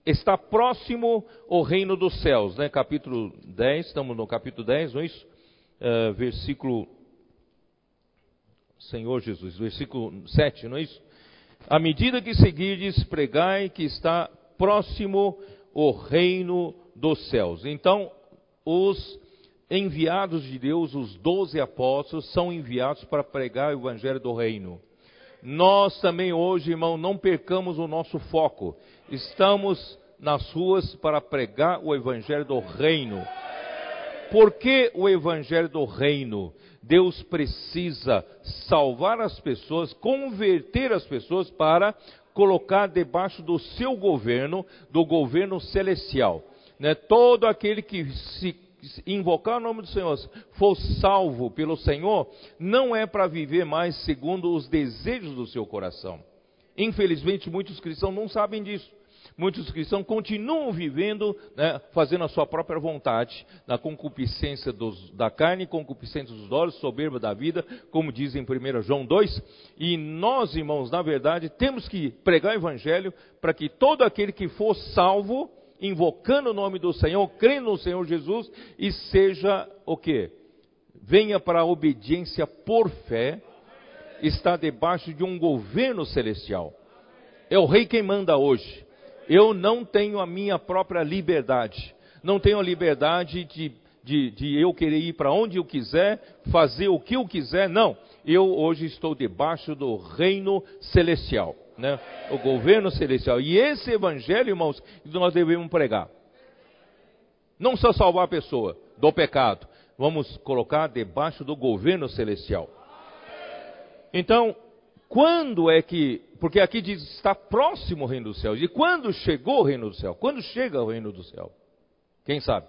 está próximo o reino dos céus, né, capítulo 10, estamos no capítulo 10, não é isso? Uh, versículo, Senhor Jesus, versículo 7, não é isso? À medida que seguirdes, pregai que está próximo o reino dos céus. Então, os enviados de Deus, os doze apóstolos, são enviados para pregar o evangelho do reino. Nós também hoje, irmão, não percamos o nosso foco. Estamos nas ruas para pregar o evangelho do reino. Por que o evangelho do reino? Deus precisa salvar as pessoas, converter as pessoas para colocar debaixo do seu governo, do governo celestial. Né? Todo aquele que se invocar o nome do Senhor, for salvo pelo Senhor, não é para viver mais segundo os desejos do seu coração. Infelizmente, muitos cristãos não sabem disso. Muitos cristãos continuam vivendo, né, fazendo a sua própria vontade, na concupiscência dos, da carne, concupiscência dos olhos, soberba da vida, como diz em 1 João 2. E nós, irmãos, na verdade, temos que pregar o evangelho para que todo aquele que for salvo, invocando o nome do Senhor, crendo no Senhor Jesus, e seja o que? Venha para a obediência por fé, está debaixo de um governo celestial. É o rei quem manda hoje. Eu não tenho a minha própria liberdade. Não tenho a liberdade de, de, de eu querer ir para onde eu quiser, fazer o que eu quiser. Não. Eu hoje estou debaixo do reino celestial. Né? O governo celestial. E esse evangelho, irmãos, nós devemos pregar. Não só salvar a pessoa do pecado, vamos colocar debaixo do governo celestial. Então, quando é que. Porque aqui diz está próximo o reino dos céus. E quando chegou o reino do céu? Quando chega o reino do céu? Quem sabe?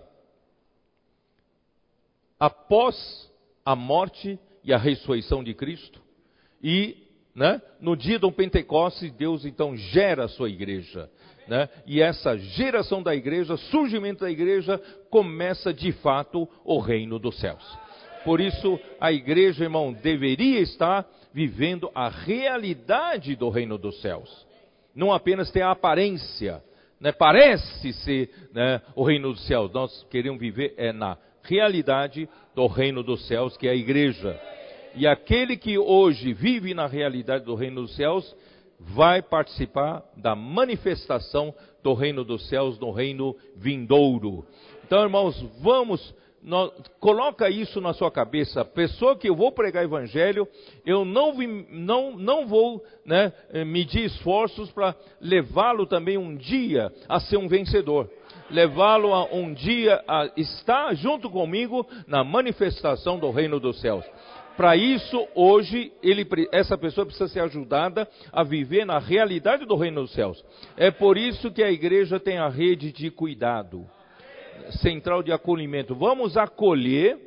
Após a morte e a ressurreição de Cristo. E né, no dia do Pentecostes, Deus então gera a sua igreja. Né? E essa geração da igreja, surgimento da igreja, começa de fato o reino dos céus. Por isso, a igreja, irmão, deveria estar vivendo a realidade do reino dos céus. Não apenas ter a aparência, né? parece ser né, o reino dos céus. Nós queremos viver é na realidade do reino dos céus, que é a igreja. E aquele que hoje vive na realidade do reino dos céus, vai participar da manifestação do reino dos céus no reino vindouro. Então, irmãos, vamos, nós, coloca isso na sua cabeça. Pessoa que eu vou pregar evangelho, eu não, não, não vou né, medir esforços para levá-lo também um dia a ser um vencedor. Levá-lo a um dia a estar junto comigo na manifestação do reino dos céus. Para isso, hoje, ele, essa pessoa precisa ser ajudada a viver na realidade do reino dos céus. É por isso que a igreja tem a rede de cuidado, central de acolhimento. Vamos acolher,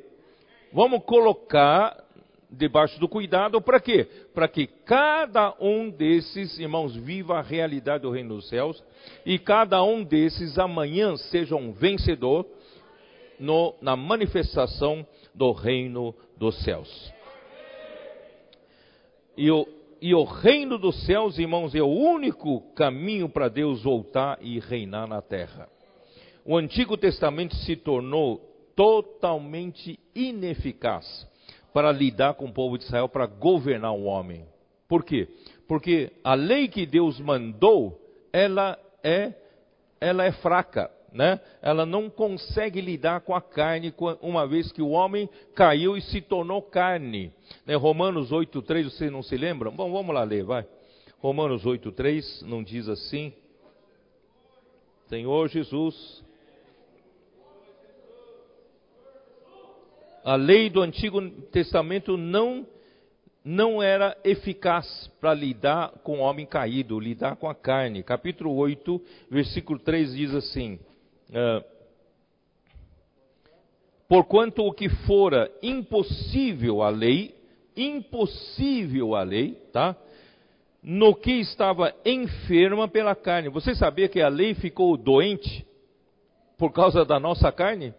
vamos colocar debaixo do cuidado, para quê? Para que cada um desses irmãos viva a realidade do reino dos céus e cada um desses amanhã seja um vencedor no, na manifestação do reino dos céus. E o, e o reino dos céus, irmãos, é o único caminho para Deus voltar e reinar na terra. O Antigo Testamento se tornou totalmente ineficaz para lidar com o povo de Israel, para governar o homem. Por quê? Porque a lei que Deus mandou, ela é, ela é fraca né? Ela não consegue lidar com a carne, uma vez que o homem caiu e se tornou carne. Né? Romanos 8,3, vocês não se lembram? Bom, vamos lá ler, vai. Romanos 8,3 não diz assim. Senhor Jesus, a lei do Antigo Testamento não não era eficaz para lidar com o homem caído, lidar com a carne. Capítulo 8, versículo 3 diz assim: ah, porquanto o que fora impossível à lei, impossível à lei, tá? No que estava enferma pela carne. Você sabia que a lei ficou doente por causa da nossa carne?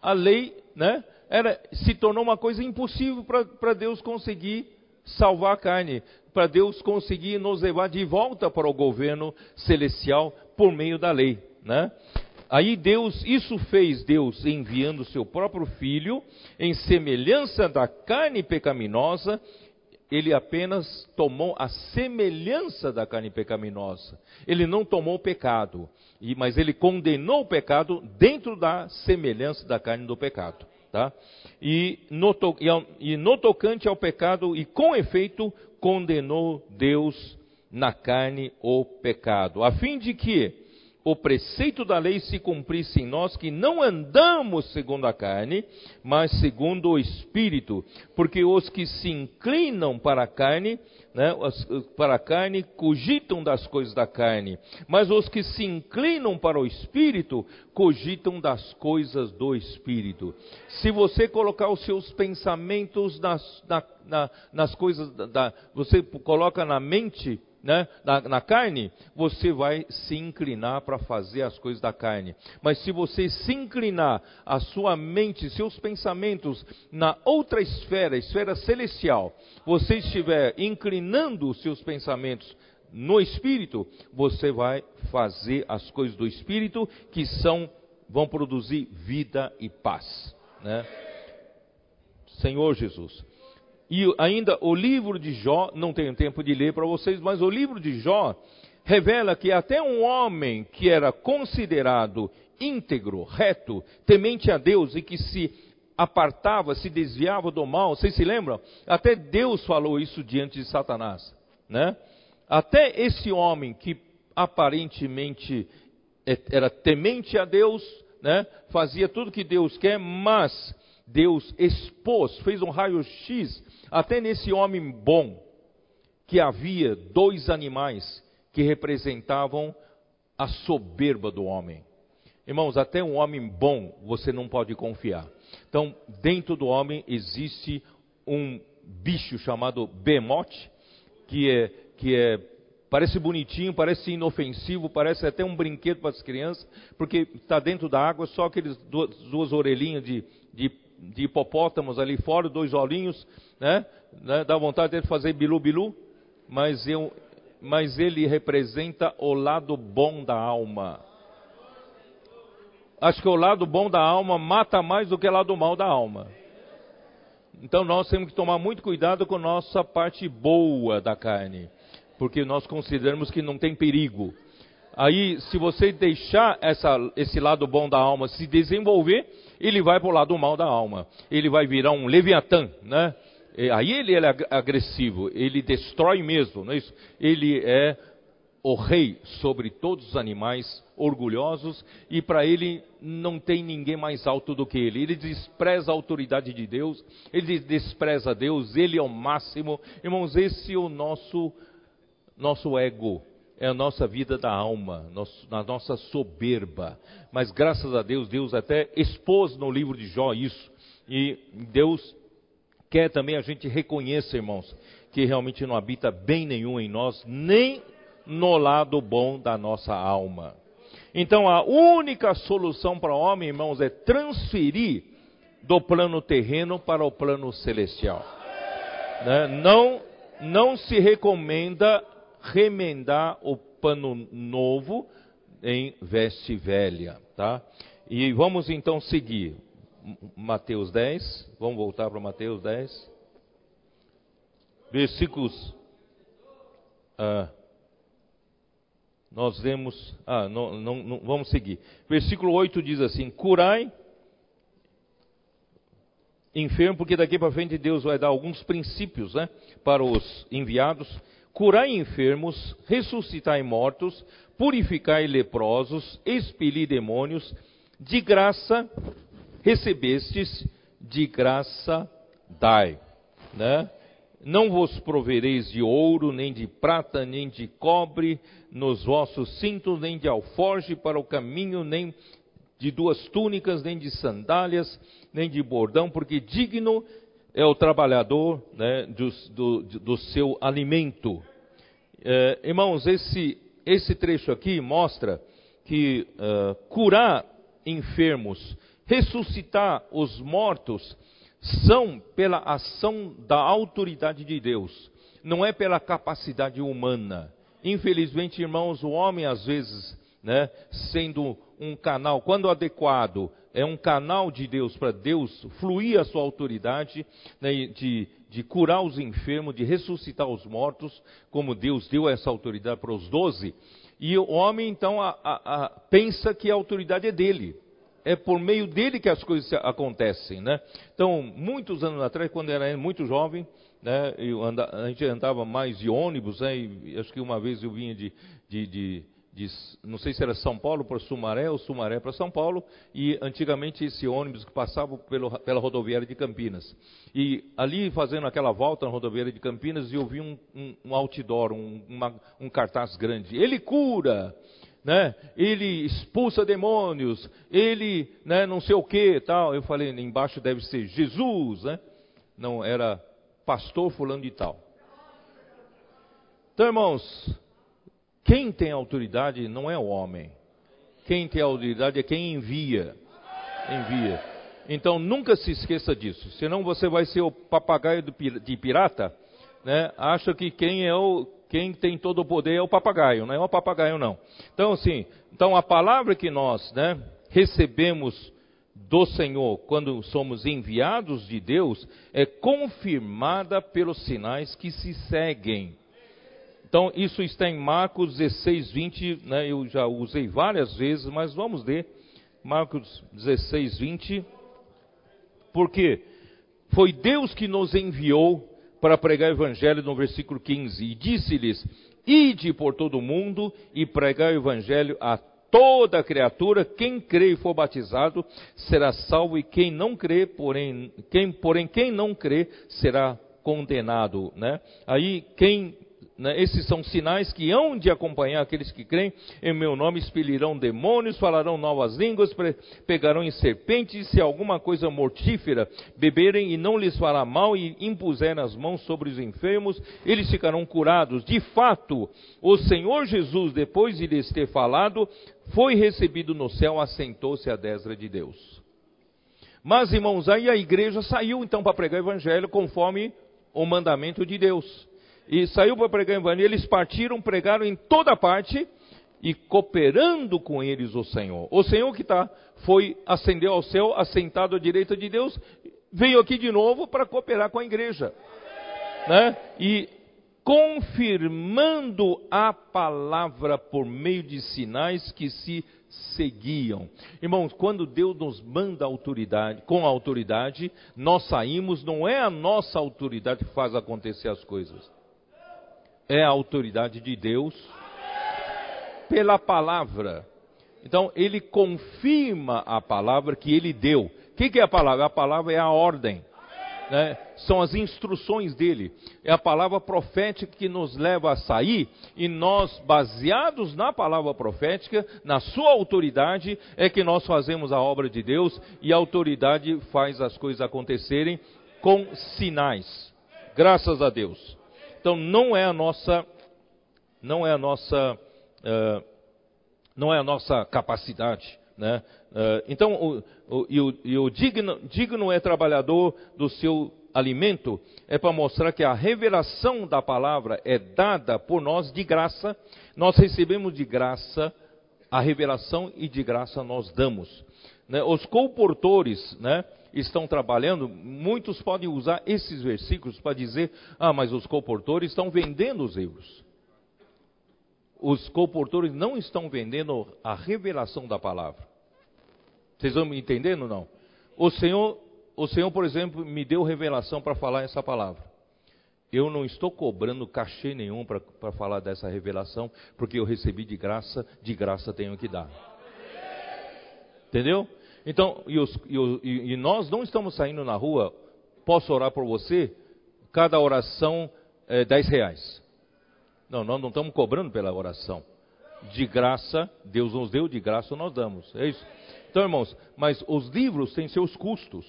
A lei, né? Era, se tornou uma coisa impossível para Deus conseguir salvar a carne, para Deus conseguir nos levar de volta para o governo celestial por meio da lei, né? Aí Deus, isso fez Deus enviando seu próprio filho em semelhança da carne pecaminosa, ele apenas tomou a semelhança da carne pecaminosa. Ele não tomou o pecado, mas ele condenou o pecado dentro da semelhança da carne do pecado. Tá? E, no, e no tocante ao pecado, e com efeito, condenou Deus na carne o pecado, a fim de que o preceito da lei se cumprisse em nós, que não andamos segundo a carne, mas segundo o Espírito. Porque os que se inclinam para a carne, né, para a carne, cogitam das coisas da carne. Mas os que se inclinam para o Espírito, cogitam das coisas do Espírito. Se você colocar os seus pensamentos nas, na, na, nas coisas da, você coloca na mente né, na, na carne, você vai se inclinar para fazer as coisas da carne. Mas se você se inclinar a sua mente, seus pensamentos na outra esfera, esfera celestial, você estiver inclinando os seus pensamentos no espírito, você vai fazer as coisas do espírito que são vão produzir vida e paz, né? Senhor Jesus. E ainda o livro de Jó, não tenho tempo de ler para vocês, mas o livro de Jó revela que até um homem que era considerado íntegro, reto, temente a Deus e que se apartava, se desviava do mal, vocês se lembram? Até Deus falou isso diante de Satanás, né? Até esse homem que aparentemente é, era temente a Deus, né, fazia tudo que Deus quer, mas Deus expôs, fez um raio-x até nesse homem bom, que havia dois animais que representavam a soberba do homem. Irmãos, até um homem bom você não pode confiar. Então, dentro do homem existe um bicho chamado bemote, que é, que é parece bonitinho, parece inofensivo, parece até um brinquedo para as crianças, porque está dentro da água, só aqueles duas, duas orelhinhas de, de, de, hipopótamos ali fora, dois olhinhos, né? né? Dá vontade de fazer bilu-bilu, mas, eu, mas ele representa o lado bom da alma. Acho que o lado bom da alma mata mais do que o lado mal da alma. Então nós temos que tomar muito cuidado com nossa parte boa da carne, porque nós consideramos que não tem perigo. Aí, se você deixar essa, esse lado bom da alma se desenvolver, ele vai para o lado mal da alma. Ele vai virar um leviatã, né? E aí ele é agressivo, ele destrói mesmo, não é isso? Ele é o rei sobre todos os animais orgulhosos e para ele não tem ninguém mais alto do que ele. Ele despreza a autoridade de Deus, ele despreza Deus, ele é o máximo. Irmãos, esse é o nosso nosso ego, é a nossa vida da alma, na nossa soberba. Mas graças a Deus, Deus até expôs no livro de Jó isso. E Deus quer também a gente reconheça, irmãos, que realmente não habita bem nenhum em nós, nem no lado bom da nossa alma. Então a única solução para o homem, irmãos, é transferir do plano terreno para o plano celestial. Né? Não, não se recomenda remendar o pano novo em veste velha, tá? E vamos então seguir. Mateus 10, vamos voltar para Mateus 10. Versículos ah, nós vemos. Ah, não, não, não, vamos seguir. Versículo 8 diz assim: Curai enfermo, porque daqui para frente Deus vai dar alguns princípios né, para os enviados. Curai enfermos, ressuscitai mortos, purificai leprosos, expeli demônios, de graça recebestes, de graça dai. Né? Não vos provereis de ouro, nem de prata, nem de cobre nos vossos cintos, nem de alforge para o caminho, nem de duas túnicas, nem de sandálias, nem de bordão, porque digno é o trabalhador né, do, do, do, seu alimento. É, irmãos, esse, esse trecho aqui mostra que uh, curar enfermos, ressuscitar os mortos, são pela ação da autoridade de Deus, não é pela capacidade humana. Infelizmente, irmãos, o homem às vezes, né, sendo um canal, quando adequado, é um canal de Deus para Deus fluir a sua autoridade né, de, de curar os enfermos, de ressuscitar os mortos, como Deus deu essa autoridade para os doze. E o homem então a, a, a, pensa que a autoridade é dele é por meio dele que as coisas acontecem, né? Então, muitos anos atrás, quando eu era muito jovem, né, anda, a gente andava mais de ônibus, né, e acho que uma vez eu vinha de, de, de, de não sei se era São Paulo para Sumaré ou Sumaré para São Paulo, e antigamente esse ônibus que passava pelo, pela rodoviária de Campinas. E ali, fazendo aquela volta na rodoviária de Campinas, eu vi um, um, um outdoor, um, uma, um cartaz grande. Ele cura! né? Ele expulsa demônios, ele, né, não sei o que, tal. Eu falei, embaixo deve ser Jesus, né? Não era pastor fulano de tal. Então, irmãos, quem tem autoridade não é o homem. Quem tem autoridade é quem envia. Envia. Então nunca se esqueça disso. Senão você vai ser o papagaio de pirata, né? Acha que quem é o quem tem todo o poder é o papagaio, não é o papagaio não. Então assim, então a palavra que nós, né, recebemos do Senhor quando somos enviados de Deus é confirmada pelos sinais que se seguem. Então isso está em Marcos 16, 20, né, eu já usei várias vezes, mas vamos ler Marcos 16, 20. Porque foi Deus que nos enviou para pregar o evangelho no versículo 15. E disse-lhes: Ide por todo o mundo e pregai o evangelho a toda criatura, quem crê e for batizado será salvo, e quem não crê, porém, quem, porém quem não crê será condenado. Né? Aí quem né, esses são sinais que hão de acompanhar aqueles que creem. Em meu nome expelirão demônios, falarão novas línguas, pegarão em serpentes, se alguma coisa mortífera beberem e não lhes fará mal, e impuserem as mãos sobre os enfermos, eles ficarão curados. De fato, o Senhor Jesus, depois de lhes ter falado, foi recebido no céu, assentou-se à destra de Deus. Mas, irmãos, aí a igreja saiu então para pregar o evangelho conforme o mandamento de Deus e saiu para pregar o evangelho. Eles partiram, pregaram em toda parte e cooperando com eles o Senhor. O Senhor que tá, foi, ascendeu ao céu, assentado à direita de Deus, veio aqui de novo para cooperar com a igreja. Né? E confirmando a palavra por meio de sinais que se seguiam. Irmãos, quando Deus nos manda autoridade, com autoridade, nós saímos, não é a nossa autoridade que faz acontecer as coisas é a autoridade de Deus pela palavra. Então, ele confirma a palavra que ele deu. O que, que é a palavra? A palavra é a ordem. Né? São as instruções dele. É a palavra profética que nos leva a sair, e nós, baseados na palavra profética, na sua autoridade, é que nós fazemos a obra de Deus, e a autoridade faz as coisas acontecerem com sinais. Graças a Deus. Então não é a nossa, não é a nossa, uh, não é a nossa capacidade, né? Uh, então o, o, e o, e o digno, digno é trabalhador do seu alimento é para mostrar que a revelação da palavra é dada por nós de graça. Nós recebemos de graça a revelação e de graça nós damos. Né? Os comportores, né? Estão trabalhando, muitos podem usar esses versículos para dizer: ah, mas os comportores estão vendendo os livros. Os comportores não estão vendendo a revelação da palavra. Vocês vão me entendendo ou não? O Senhor, o Senhor, por exemplo, me deu revelação para falar essa palavra. Eu não estou cobrando cachê nenhum para falar dessa revelação, porque eu recebi de graça, de graça tenho que dar. Entendeu? Então, e, os, e, e, nós não estamos saindo na rua, posso orar por você? Cada oração é 10 reais. Não, nós não estamos cobrando pela oração. De graça, Deus nos deu, de graça nós damos. É isso. Então, irmãos, mas os livros têm seus custos.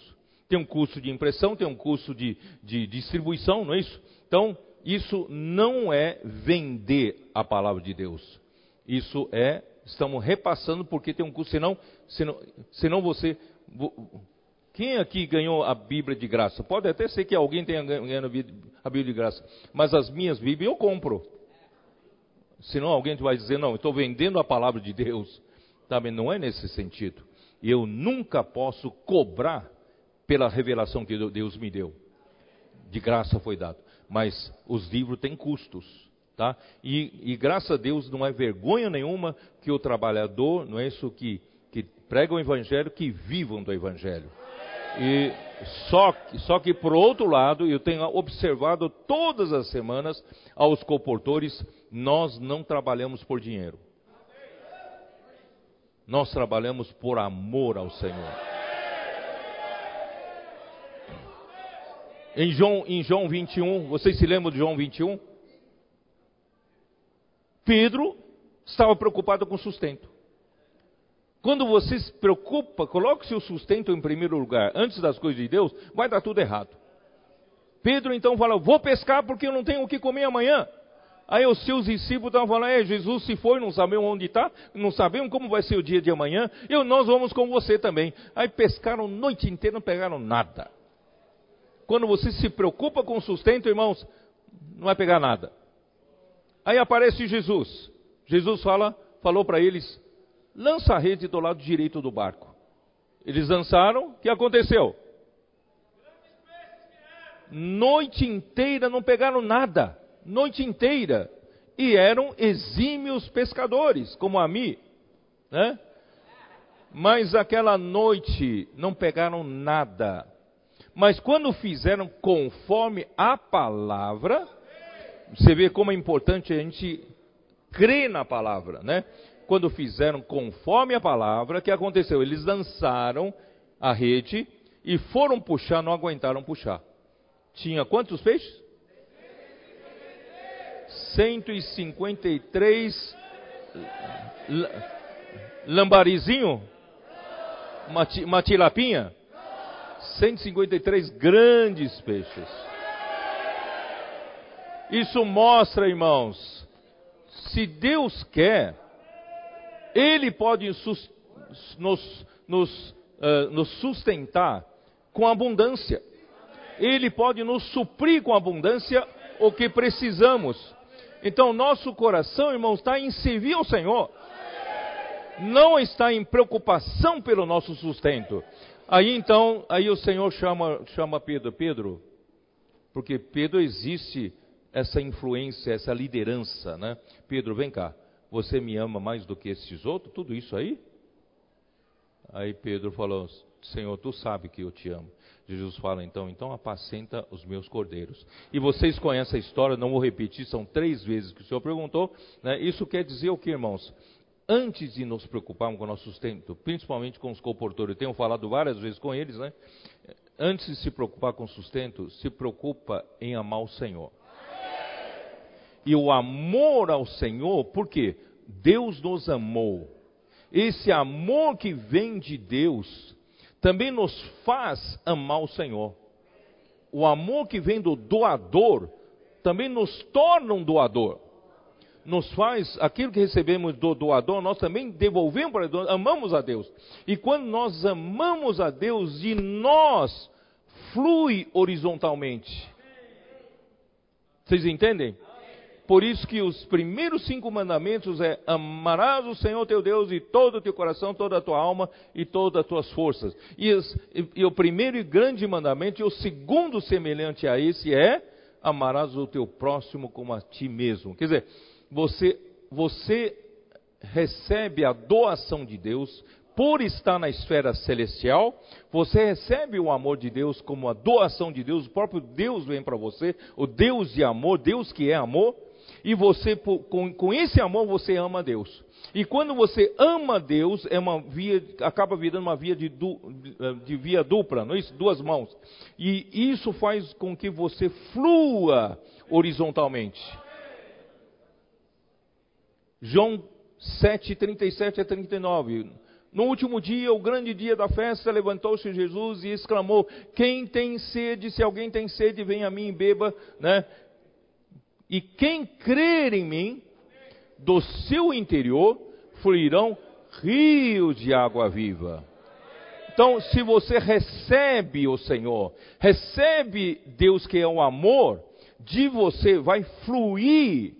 Tem um custo de impressão, tem um custo de, de distribuição, não é isso? Então, isso não é vender a palavra de Deus. Isso é estamos repassando porque tem um custo, senão, senão, senão você. Quem aqui ganhou a Bíblia de graça? Pode até ser que alguém tenha ganhado a Bíblia de graça, mas as minhas Bíblias eu compro. Senão alguém vai dizer, não, estou vendendo a palavra de Deus. Também não é nesse sentido. Eu nunca posso cobrar pela revelação que Deus me deu. De graça foi dado. Mas os livros têm custos. Tá? E, e, graças a Deus não é vergonha nenhuma que o trabalhador, não é isso que pregam o evangelho, que vivam do evangelho. E só, só que por outro lado, eu tenho observado todas as semanas aos comportores, nós não trabalhamos por dinheiro. Nós trabalhamos por amor ao Senhor. Em João, em João 21, vocês se lembram de João 21? Pedro estava preocupado com sustento. Quando você se preocupa, coloque o seu sustento em primeiro lugar, antes das coisas de Deus, vai dar tudo errado. Pedro então fala: Vou pescar porque eu não tenho o que comer amanhã. Aí os seus discípulos estavam falando: é, Jesus se foi, não sabemos onde está, não sabemos como vai ser o dia de amanhã, e nós vamos com você também. Aí pescaram noite inteira, não pegaram nada. Quando você se preocupa com sustento, irmãos, não vai pegar nada. Aí aparece Jesus. Jesus fala, falou para eles: lança a rede do lado direito do barco. Eles lançaram, o que aconteceu? Noite inteira não pegaram nada. Noite inteira. E eram exímios pescadores, como a mim. Né? Mas aquela noite não pegaram nada. Mas quando fizeram conforme a palavra, você vê como é importante a gente crer na palavra, né? Quando fizeram conforme a palavra, o que aconteceu? Eles lançaram a rede e foram puxar, não aguentaram puxar. Tinha quantos peixes? 153 lambarizinho? Uma, tilapinha? 153 grandes peixes. Isso mostra, irmãos, se Deus quer, Ele pode nos, nos, uh, nos sustentar com abundância. Ele pode nos suprir com abundância o que precisamos. Então, nosso coração, irmãos, está em servir ao Senhor. Não está em preocupação pelo nosso sustento. Aí então, aí o Senhor chama, chama Pedro, Pedro, porque Pedro existe essa influência, essa liderança, né? Pedro, vem cá, você me ama mais do que esses outros? Tudo isso aí? Aí Pedro falou, Senhor, tu sabe que eu te amo. Jesus fala então, então apacenta os meus cordeiros. E vocês conhecem a história, não vou repetir, são três vezes que o Senhor perguntou. Né? Isso quer dizer o que, irmãos? Antes de nos preocuparmos com o nosso sustento, principalmente com os comportores, eu tenho falado várias vezes com eles, né? Antes de se preocupar com o sustento, se preocupa em amar o Senhor. E o amor ao Senhor, por quê? Deus nos amou. Esse amor que vem de Deus também nos faz amar o Senhor. O amor que vem do doador também nos torna um doador. Nos faz aquilo que recebemos do doador, nós também devolvemos para Deus, amamos a Deus. E quando nós amamos a Deus, de nós flui horizontalmente. Vocês entendem? Por isso que os primeiros cinco mandamentos é amarás o Senhor teu Deus de todo o teu coração, toda a tua alma e todas as tuas forças. E, e, e o primeiro e grande mandamento, e o segundo semelhante a esse é amarás o teu próximo como a ti mesmo. Quer dizer, você, você recebe a doação de Deus por estar na esfera celestial, você recebe o amor de Deus como a doação de Deus, o próprio Deus vem para você, o Deus de amor, Deus que é amor, e você, com, com esse amor, você ama Deus. E quando você ama Deus, é uma via, acaba virando uma via de, du, de via dupla, não é isso? Duas mãos. E isso faz com que você flua horizontalmente. João 7, 37 a 39. No último dia, o grande dia da festa, levantou-se Jesus e exclamou: Quem tem sede, se alguém tem sede, venha a mim e beba, né? E quem crer em mim, do seu interior fluirão rios de água viva. Então, se você recebe o Senhor, recebe Deus que é o amor, de você vai fluir,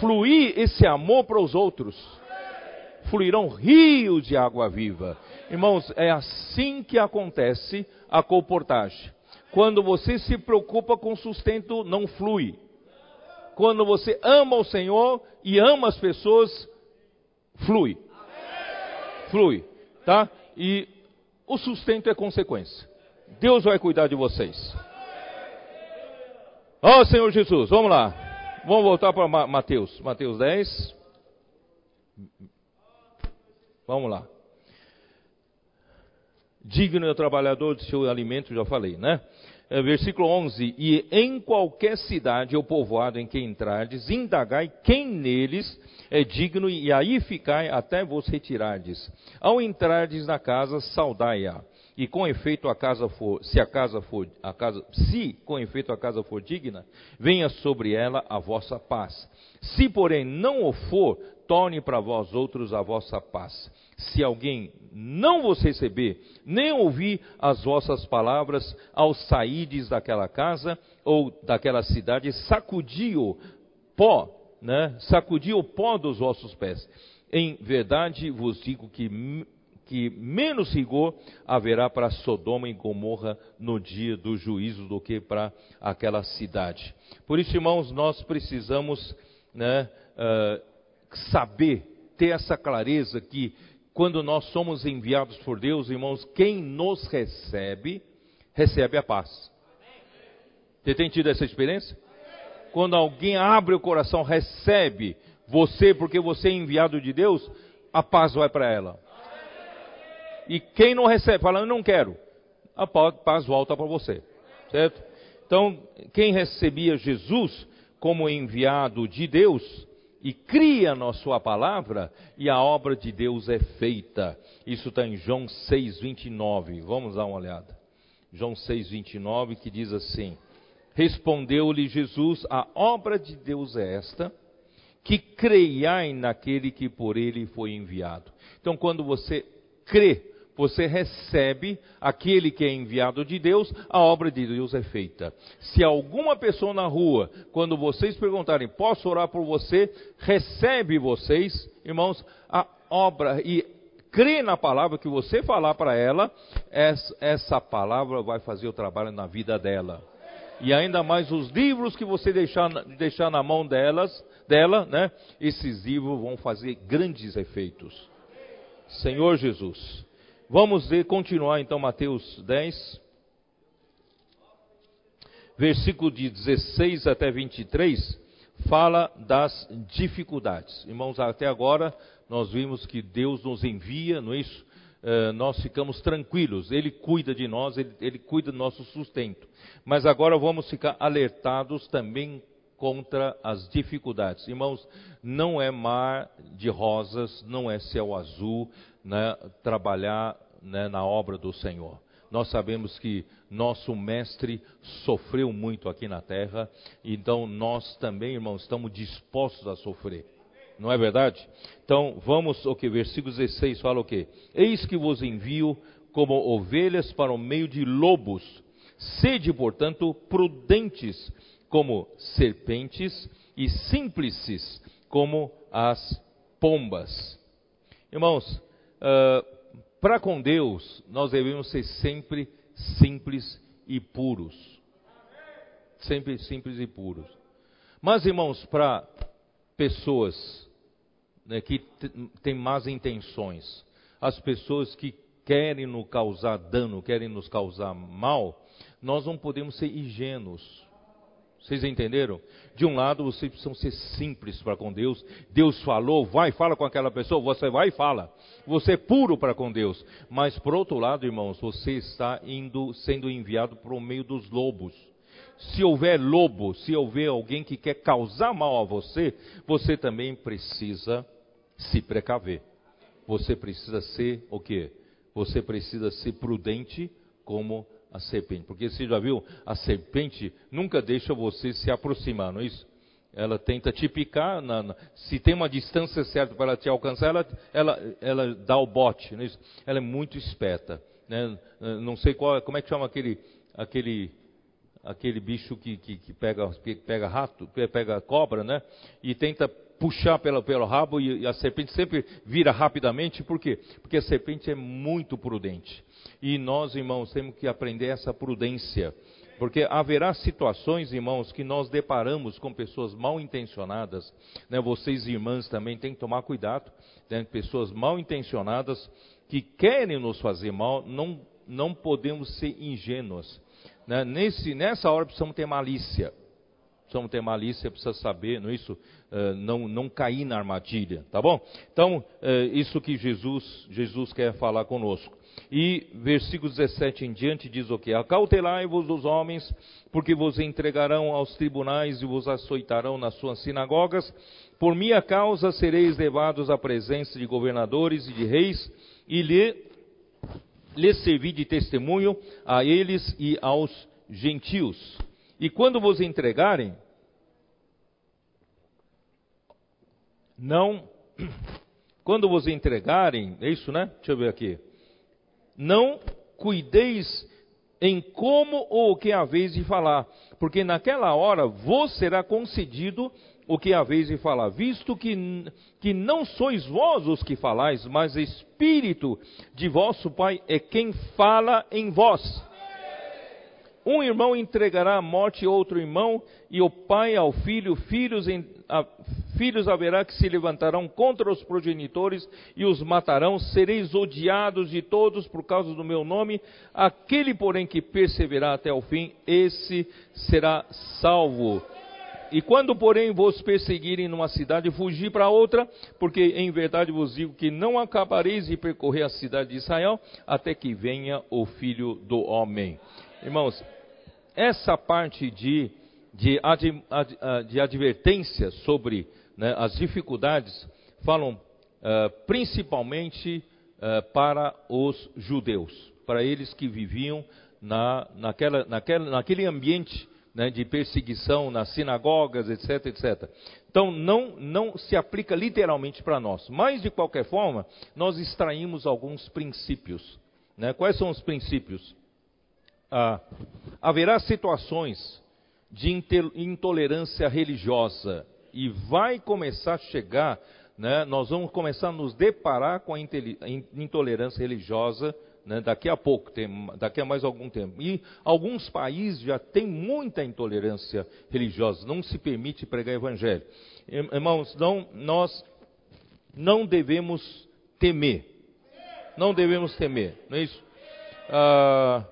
fluir esse amor para os outros. Fluirão rios de água viva. Irmãos, é assim que acontece a comportagem. Quando você se preocupa com sustento, não flui quando você ama o Senhor e ama as pessoas, flui. Flui, tá? E o sustento é consequência. Deus vai cuidar de vocês. Ó oh, Senhor Jesus, vamos lá. Vamos voltar para Mateus. Mateus 10. Vamos lá. Digno é o trabalhador do seu alimento, já falei, né? É, versículo 11: E em qualquer cidade ou povoado em que entrardes, indagai quem neles é digno, e aí ficai até vos retirardes. Ao entrardes na casa, saudai-a. E com efeito a casa for, se a casa for, a casa, se com efeito a casa for digna, venha sobre ela a vossa paz. Se porém não o for, torne para vós outros a vossa paz. Se alguém não vos receber, nem ouvir as vossas palavras ao saídes daquela casa ou daquela cidade, sacudi-o pó, né? Sacudi o pó dos vossos pés. Em verdade vos digo que que menos rigor haverá para Sodoma e Gomorra no dia do juízo do que para aquela cidade. Por isso, irmãos, nós precisamos né, uh, saber, ter essa clareza que quando nós somos enviados por Deus, irmãos, quem nos recebe, recebe a paz. Você tem tido essa experiência? Quando alguém abre o coração, recebe, você, porque você é enviado de Deus, a paz vai para ela. E quem não recebe, fala, eu não quero, a paz volta para você. Certo? Então, quem recebia Jesus como enviado de Deus, e cria na sua palavra, e a obra de Deus é feita. Isso está em João 6, 29. Vamos dar uma olhada. João 6, 29, que diz assim: Respondeu-lhe Jesus: A obra de Deus é esta, que creiai naquele que por ele foi enviado. Então, quando você crê, você recebe aquele que é enviado de Deus, a obra de Deus é feita. Se alguma pessoa na rua, quando vocês perguntarem, posso orar por você, recebe vocês, irmãos, a obra e crê na palavra que você falar para ela, essa, palavra vai fazer o trabalho na vida dela. E ainda mais os livros que você deixar, deixar na mão delas, dela, né? Esses livros vão fazer grandes efeitos. Senhor Jesus. Vamos ver, continuar então Mateus 10, versículo de 16 até 23, fala das dificuldades. Irmãos, até agora nós vimos que Deus nos envia, não é isso? Uh, nós ficamos tranquilos, Ele cuida de nós, Ele, Ele cuida do nosso sustento. Mas agora vamos ficar alertados também contra as dificuldades. Irmãos, não é mar de rosas, não é céu azul, né, trabalhar né, na obra do Senhor. Nós sabemos que nosso mestre sofreu muito aqui na terra, então nós também, irmãos, estamos dispostos a sofrer. Não é verdade? Então, vamos o que? Versículo 16 fala o que? Eis que vos envio como ovelhas para o meio de lobos. Sede, portanto, prudentes como serpentes e simples como as pombas. Irmãos, uh, para com Deus, nós devemos ser sempre simples e puros. Sempre simples e puros. Mas, irmãos, para pessoas né, que têm más intenções, as pessoas que querem nos causar dano, querem nos causar mal, nós não podemos ser ingênuos. Vocês entenderam? De um lado, vocês precisam ser simples para com Deus. Deus falou, vai, fala com aquela pessoa, você vai e fala. Você é puro para com Deus. Mas por outro lado, irmãos, você está indo, sendo enviado para meio dos lobos. Se houver lobo, se houver alguém que quer causar mal a você, você também precisa se precaver. Você precisa ser o quê? Você precisa ser prudente como a serpente. Porque você já viu, a serpente nunca deixa você se aproximar, não é isso? Ela tenta te picar, na, na, se tem uma distância certa para ela te alcançar, ela, ela, ela dá o bote, não é isso? Ela é muito esperta. Né? Não sei qual, como é que chama aquele, aquele, aquele bicho que, que, que pega, que pega rato, pega cobra, né? E tenta puxar pelo, pelo rabo e, e a serpente sempre vira rapidamente, por quê? Porque a serpente é muito prudente. E nós, irmãos, temos que aprender essa prudência. Porque haverá situações, irmãos, que nós deparamos com pessoas mal intencionadas. Né? Vocês, irmãs, também têm que tomar cuidado. Né? Pessoas mal intencionadas que querem nos fazer mal, não, não podemos ser ingênuos. Né? Nesse, nessa hora precisamos ter malícia. Precisamos ter malícia, precisa saber, não é isso? Uh, não, não cair na armadilha, tá bom? Então, uh, isso que Jesus, Jesus quer falar conosco. E versículo 17 em diante diz o que? Acautelai-vos dos homens, porque vos entregarão aos tribunais e vos açoitarão nas suas sinagogas. Por minha causa sereis levados à presença de governadores e de reis, e lhe, lhes servi de testemunho a eles e aos gentios. E quando vos entregarem, não, quando vos entregarem, é isso, né? Deixa eu ver aqui não cuideis em como ou o que haveis de falar, porque naquela hora vos será concedido o que haveis de falar, visto que, que não sois vós os que falais, mas Espírito de vosso Pai é quem fala em vós. Um irmão entregará à morte outro irmão, e o pai ao filho, filhos, em, a, filhos haverá que se levantarão contra os progenitores e os matarão. Sereis odiados de todos por causa do meu nome. Aquele, porém, que perseverar até o fim, esse será salvo. E quando, porém, vos perseguirem numa cidade, fugi para outra, porque em verdade vos digo que não acabareis de percorrer a cidade de Israel até que venha o filho do homem. Irmãos, essa parte de, de, ad, ad, ah, de advertência sobre né, as dificuldades falam uh, principalmente uh, para os judeus, para eles que viviam na, naquela, naquela, naquele ambiente né, de perseguição nas sinagogas, etc, etc. Então, não, não se aplica literalmente para nós. Mas, de qualquer forma, nós extraímos alguns princípios. Né? Quais são os princípios? Ah, haverá situações de intolerância religiosa e vai começar a chegar, né, nós vamos começar a nos deparar com a intolerância religiosa né, daqui a pouco, tem, daqui a mais algum tempo. E alguns países já têm muita intolerância religiosa, não se permite pregar evangelho. Irmãos, não, nós não devemos temer. Não devemos temer, não é isso? Ah,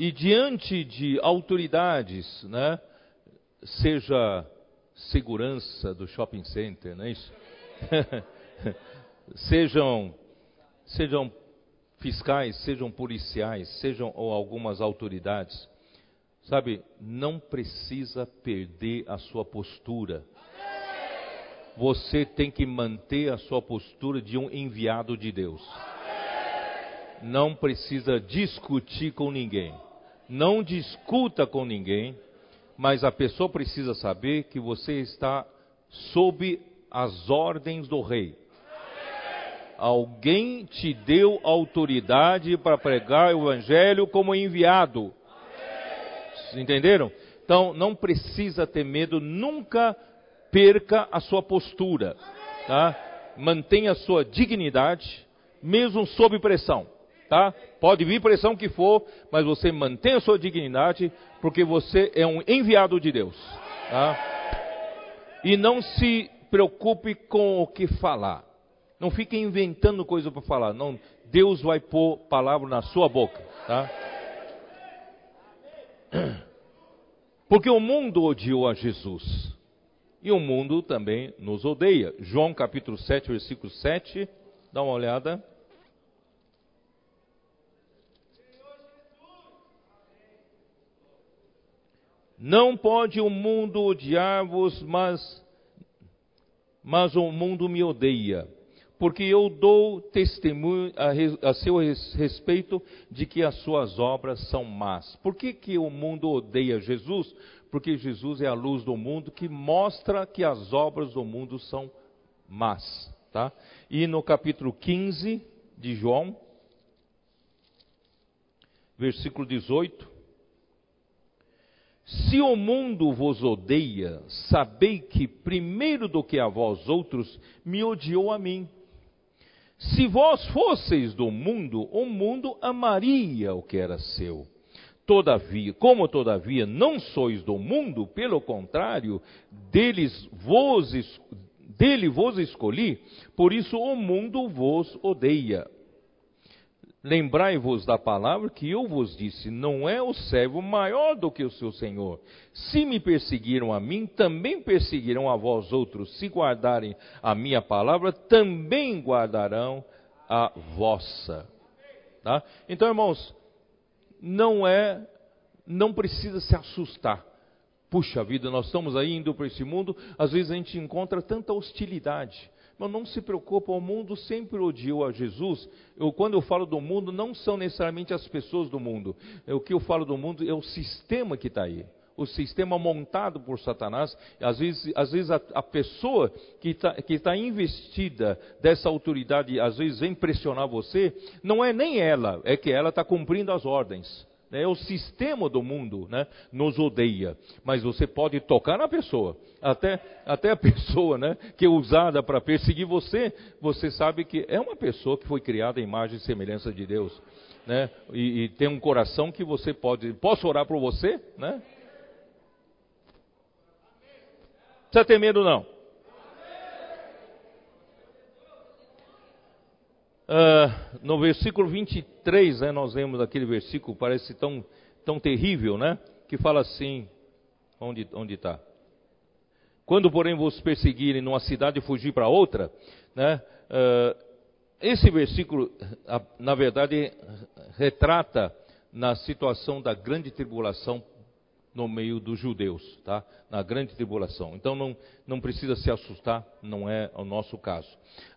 e diante de autoridades, né, seja segurança do shopping center, não é isso? sejam, sejam fiscais, sejam policiais, sejam ou algumas autoridades, sabe, não precisa perder a sua postura. Você tem que manter a sua postura de um enviado de Deus. Não precisa discutir com ninguém. Não discuta com ninguém, mas a pessoa precisa saber que você está sob as ordens do rei. Alguém te deu autoridade para pregar o evangelho como enviado. Entenderam? Então não precisa ter medo, nunca perca a sua postura, tá? Mantenha a sua dignidade, mesmo sob pressão, tá? Pode vir pressão que for, mas você mantém a sua dignidade, porque você é um enviado de Deus, tá? E não se preocupe com o que falar. Não fique inventando coisa para falar. Não, Deus vai pôr palavra na sua boca, tá? Porque o mundo odiou a Jesus. E o mundo também nos odeia. João capítulo 7, versículo 7. Dá uma olhada. Não pode o mundo odiar-vos, mas, mas o mundo me odeia porque eu dou testemunho a, a, seu respeito de que as suas obras são más. Por que, que o mundo odeia Jesus? Porque Jesus é a luz do mundo que mostra que as obras do mundo são más. Tá? E no capítulo 15 de João, versículo 18: Se o mundo vos odeia, sabei que primeiro do que a vós outros me odiou a mim. Se vós fosseis do mundo, o mundo amaria o que era seu. Todavia, como todavia não sois do mundo, pelo contrário, deles vos, dele vos escolhi, por isso o mundo vos odeia. Lembrai-vos da palavra que eu vos disse: não é o servo maior do que o seu senhor. Se me perseguiram a mim, também perseguirão a vós outros. Se guardarem a minha palavra, também guardarão a vossa. Tá? Então, irmãos, não é, não precisa se assustar. Puxa vida, nós estamos aí indo para esse mundo, às vezes a gente encontra tanta hostilidade. Mas não se preocupa, o mundo sempre odiou a Jesus. Eu, quando eu falo do mundo, não são necessariamente as pessoas do mundo. O que eu falo do mundo é o sistema que está aí. O sistema montado por Satanás. Às vezes, às vezes a, a pessoa que está tá investida dessa autoridade, às vezes vem pressionar você, não é nem ela, é que ela está cumprindo as ordens. É o sistema do mundo, né? Nos odeia. Mas você pode tocar na pessoa. Até, até a pessoa, né? Que é usada para perseguir você, você sabe que é uma pessoa que foi criada à imagem e semelhança de Deus, né? E, e tem um coração que você pode. Posso orar por você, né? Precisa ter medo não. Uh, no versículo 23, né, nós lemos aquele versículo, parece tão, tão terrível, né? Que fala assim: onde está? Quando, porém, vos perseguirem numa cidade e fugir para outra, né, uh, esse versículo, na verdade, retrata na situação da grande tribulação no meio dos judeus, tá? Na grande tribulação. Então não, não precisa se assustar, não é o nosso caso.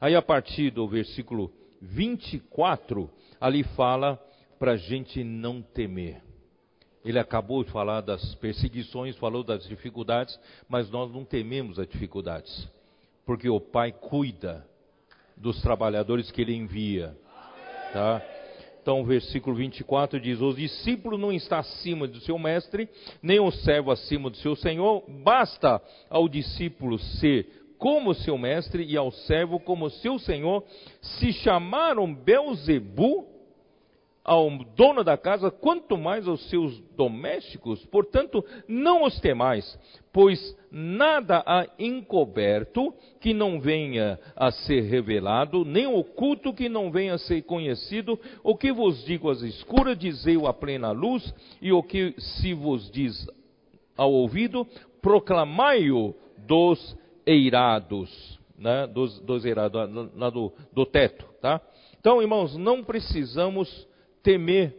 Aí a partir do versículo 24, ali fala para a gente não temer. Ele acabou de falar das perseguições, falou das dificuldades, mas nós não tememos as dificuldades, porque o Pai cuida dos trabalhadores que Ele envia, tá? Então, o versículo 24 diz: O discípulo não está acima do seu mestre, nem o servo acima do seu senhor. Basta ao discípulo ser como seu mestre e ao servo como seu senhor. Se chamaram Belzebu, ao dono da casa, quanto mais aos seus domésticos. Portanto, não os temais, pois nada há encoberto que não venha a ser revelado, nem oculto que não venha a ser conhecido. O que vos digo às escuras, dizei-o à plena luz, e o que se vos diz ao ouvido, proclamai-o dos eirados, né? dos, dos eirados, lá do, do teto, tá? Então, irmãos, não precisamos temer,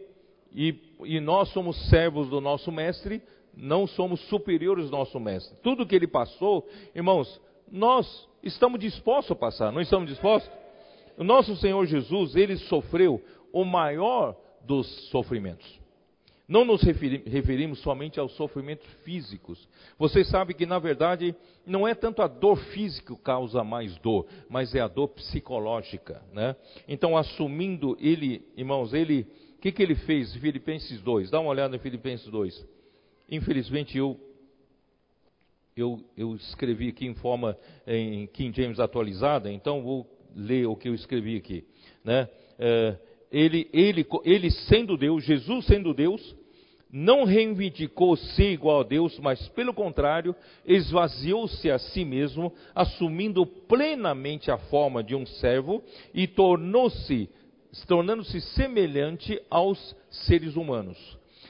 e, e nós somos servos do nosso mestre, não somos superiores do nosso mestre. Tudo que ele passou, irmãos, nós estamos dispostos a passar, não estamos dispostos? O nosso Senhor Jesus, ele sofreu o maior dos sofrimentos. Não nos referimos somente aos sofrimentos físicos. Vocês sabem que, na verdade, não é tanto a dor física que causa mais dor, mas é a dor psicológica. Né? Então, assumindo ele, irmãos, ele, o que, que ele fez? Filipenses 2, dá uma olhada em Filipenses 2. Infelizmente, eu, eu, eu escrevi aqui em forma em King James atualizada, então vou ler o que eu escrevi aqui. Né? É, ele, ele, ele sendo Deus, Jesus sendo Deus, não reivindicou ser igual a Deus, mas pelo contrário, esvaziou-se a si mesmo, assumindo plenamente a forma de um servo e tornou-se, tornando-se semelhante aos seres humanos.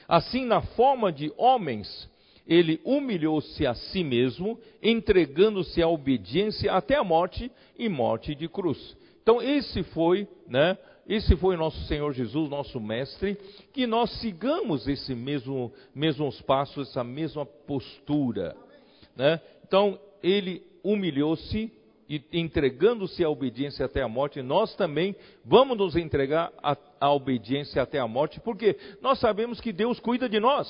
Assim, na forma de homens, ele humilhou-se a si mesmo, entregando-se à obediência até a morte e morte de cruz. Então, esse foi, né, esse foi nosso Senhor Jesus, nosso mestre, que nós sigamos esse mesmo mesmos passos, essa mesma postura, né? Então, ele humilhou-se e entregando-se à obediência até a morte, nós também vamos nos entregar à, obediência até a morte, porque nós sabemos que Deus cuida de nós.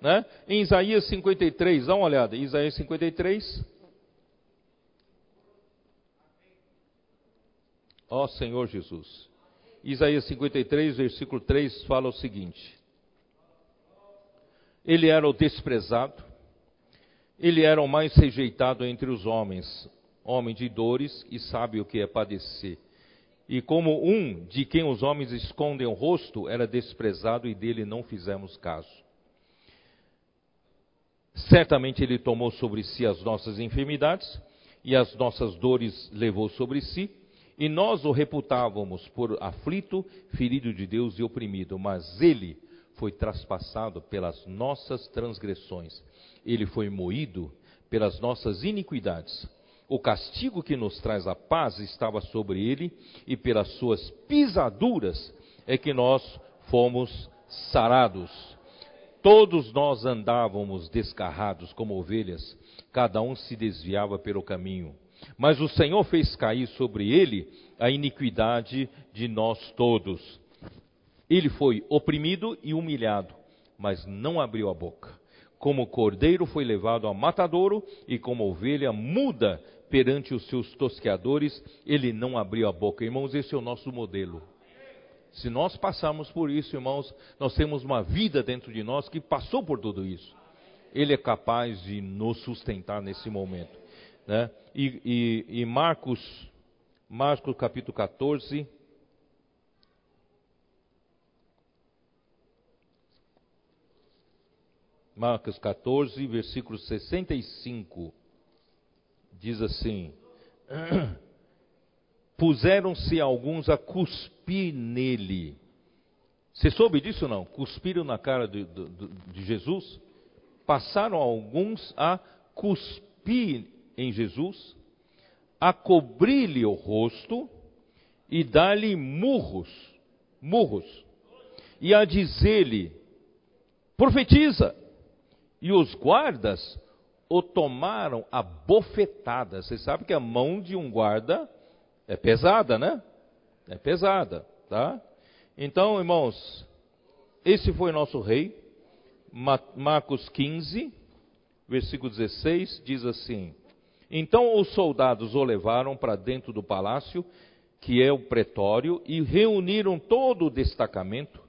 Né? Em Isaías 53, dá uma olhada, Isaías 53, Ó Senhor Jesus. Isaías 53, versículo 3 fala o seguinte: Ele era o desprezado, ele era o mais rejeitado entre os homens, homem de dores e sabe o que é padecer. E como um de quem os homens escondem o rosto, era desprezado e dele não fizemos caso. Certamente ele tomou sobre si as nossas enfermidades e as nossas dores levou sobre si e nós o reputávamos por aflito, ferido de Deus e oprimido, mas ele foi traspassado pelas nossas transgressões, ele foi moído pelas nossas iniquidades. O castigo que nos traz a paz estava sobre ele, e pelas suas pisaduras é que nós fomos sarados. Todos nós andávamos descarrados como ovelhas, cada um se desviava pelo caminho mas o Senhor fez cair sobre ele a iniquidade de nós todos. Ele foi oprimido e humilhado, mas não abriu a boca. Como cordeiro foi levado a matadouro, e como ovelha muda perante os seus tosqueadores, ele não abriu a boca. Irmãos, esse é o nosso modelo. Se nós passarmos por isso, irmãos, nós temos uma vida dentro de nós que passou por tudo isso. Ele é capaz de nos sustentar nesse momento. Né? E, e, e Marcos, Marcos capítulo 14. Marcos 14, versículo 65, diz assim: Puseram-se alguns a cuspir nele. Você soube disso não? Cuspiram na cara de, de, de Jesus? Passaram alguns a cuspir em Jesus, a cobrir-lhe o rosto e dar-lhe murros, murros, e a dizer-lhe: profetiza. E os guardas o tomaram a bofetada. Você sabe que a mão de um guarda é pesada, né? É pesada, tá? Então, irmãos, esse foi nosso rei. Marcos 15, versículo 16, diz assim: Então os soldados o levaram para dentro do palácio, que é o pretório, e reuniram todo o destacamento.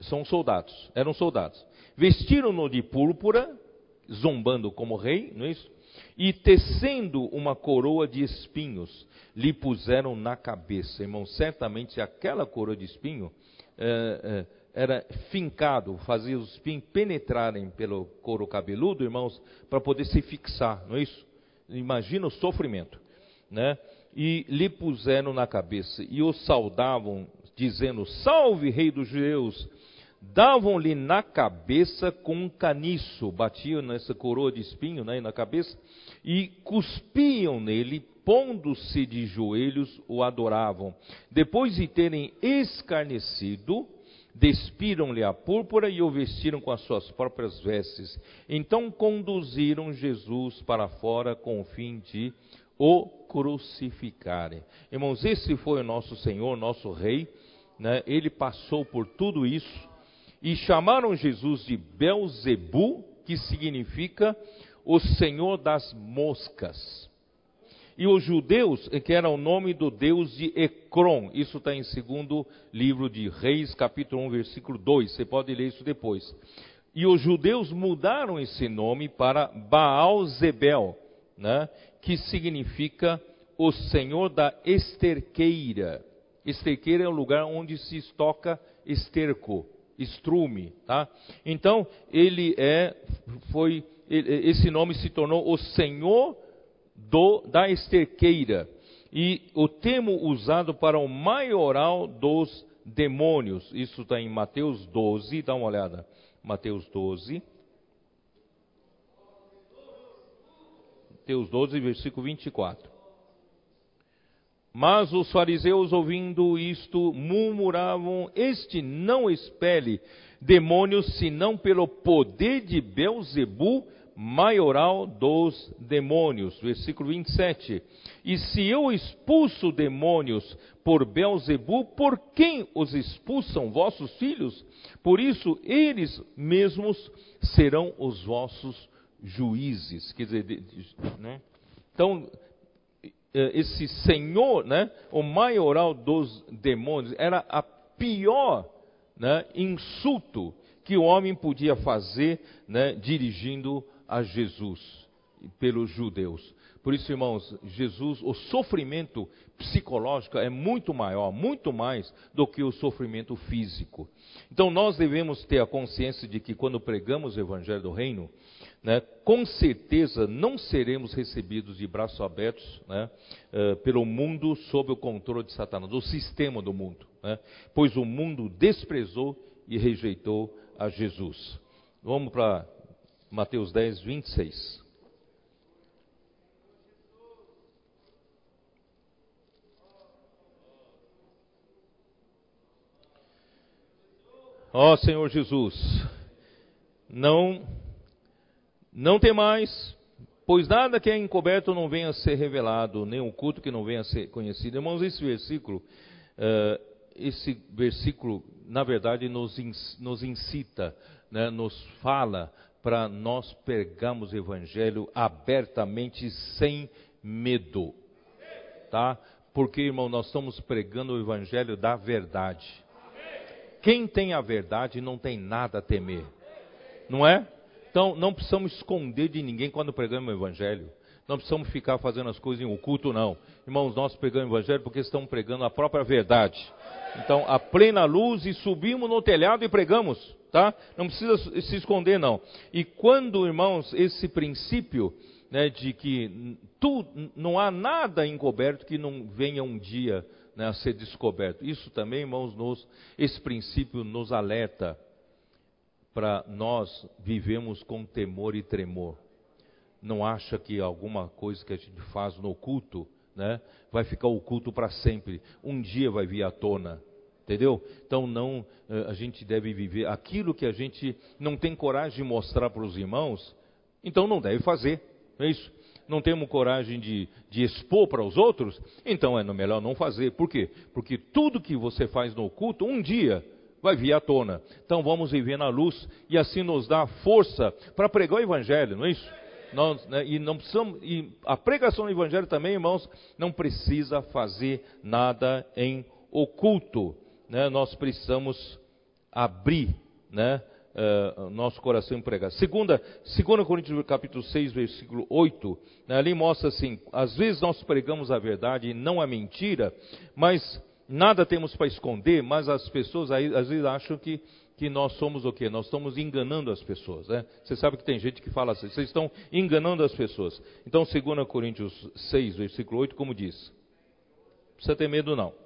São soldados, eram soldados. Vestiram-no de púrpura, zombando como rei, não é isso? E tecendo uma coroa de espinhos, lhe puseram na cabeça. Irmão, certamente aquela coroa de espinho é, é, era fincado, fazia os espinhos penetrarem pelo couro cabeludo, irmãos, para poder se fixar, não é isso? Imagina o sofrimento, né? E lhe puseram na cabeça e o saudavam, dizendo: Salve, Rei dos Judeus! davam-lhe na cabeça com um caniço, batiam nessa coroa de espinho né, na cabeça, e cuspiam nele, pondo-se de joelhos, o adoravam. Depois de terem escarnecido, despiram-lhe a púrpura e o vestiram com as suas próprias vestes. Então conduziram Jesus para fora com o fim de o crucificarem. Irmãos, esse foi o nosso Senhor, nosso Rei. Né? Ele passou por tudo isso e chamaram Jesus de Belzebu, que significa o Senhor das moscas. E os judeus, que era o nome do deus de Ecrom, isso está em segundo livro de Reis, capítulo 1, versículo 2, você pode ler isso depois. E os judeus mudaram esse nome para Baal Zebel, né, que significa o Senhor da esterqueira. Esterqueira é o lugar onde se estoca esterco estrume, tá? Então, ele é foi esse nome se tornou o Senhor do, da esterqueira. E o termo usado para o maioral dos demônios, isso está em Mateus 12, dá uma olhada. Mateus 12. Mateus 12, versículo 24. Mas os fariseus, ouvindo isto, murmuravam: Este não expele demônios, senão pelo poder de Belzebu, maioral dos demônios. Versículo 27. E se eu expulso demônios por Belzebu, por quem os expulsam vossos filhos? Por isso eles mesmos serão os vossos juízes. Quer dizer, né? Então, eh, esse senhor, né, o maioral dos demônios, era a pior né, insulto que o homem podia fazer né, dirigindo a Jesus pelos judeus. Por isso, irmãos, Jesus, o sofrimento psicológico é muito maior, muito mais do que o sofrimento físico. Então, nós devemos ter a consciência de que quando pregamos o Evangelho do Reino, né, com certeza não seremos recebidos de braços abertos né, uh, pelo mundo sob o controle de Satanás, do sistema do mundo, né, pois o mundo desprezou e rejeitou a Jesus. Vamos para Mateus 10, 26. Ó oh, Senhor Jesus, não não tem mais, pois nada que é encoberto não venha a ser revelado, nem um culto que não venha a ser conhecido. Irmãos, esse versículo, uh, esse versículo, na verdade, nos, nos incita, né, nos fala para nós pregarmos o Evangelho abertamente, sem medo. Tá? Porque, irmão, nós estamos pregando o Evangelho da verdade. Quem tem a verdade não tem nada a temer. Não é? Então, não precisamos esconder de ninguém quando pregamos o Evangelho. Não precisamos ficar fazendo as coisas em oculto, não. Irmãos, nós pregamos o Evangelho porque estamos pregando a própria verdade. Então, a plena luz e subimos no telhado e pregamos, tá? Não precisa se esconder, não. E quando, irmãos, esse princípio né, de que tu, não há nada encoberto que não venha um dia né, a ser descoberto. Isso também, irmãos, nos, esse princípio nos alerta para nós vivemos com temor e tremor. Não acha que alguma coisa que a gente faz no oculto, né, vai ficar oculto para sempre. Um dia vai vir à tona. Entendeu? Então não, eh, a gente deve viver aquilo que a gente não tem coragem de mostrar para os irmãos, então não deve fazer. Não é isso? Não temos coragem de, de expor para os outros, então é melhor não fazer. Por quê? Porque tudo que você faz no oculto, um dia vai vir à tona. Então vamos viver na luz e assim nos dá força para pregar o evangelho, não é isso? Nós, né, e, não precisamos, e a pregação do evangelho também, irmãos, não precisa fazer nada em oculto né, nós precisamos abrir né, uh, nosso coração em pregar. Segunda, segunda Coríntios capítulo 6, versículo 8, né, ali mostra assim, às vezes nós pregamos a verdade e não a mentira, mas nada temos para esconder, mas as pessoas aí, às vezes acham que, que nós somos o quê? Nós estamos enganando as pessoas. Né? Você sabe que tem gente que fala assim, vocês estão enganando as pessoas. Então, 2 Coríntios 6, versículo 8, como diz? Não precisa ter medo não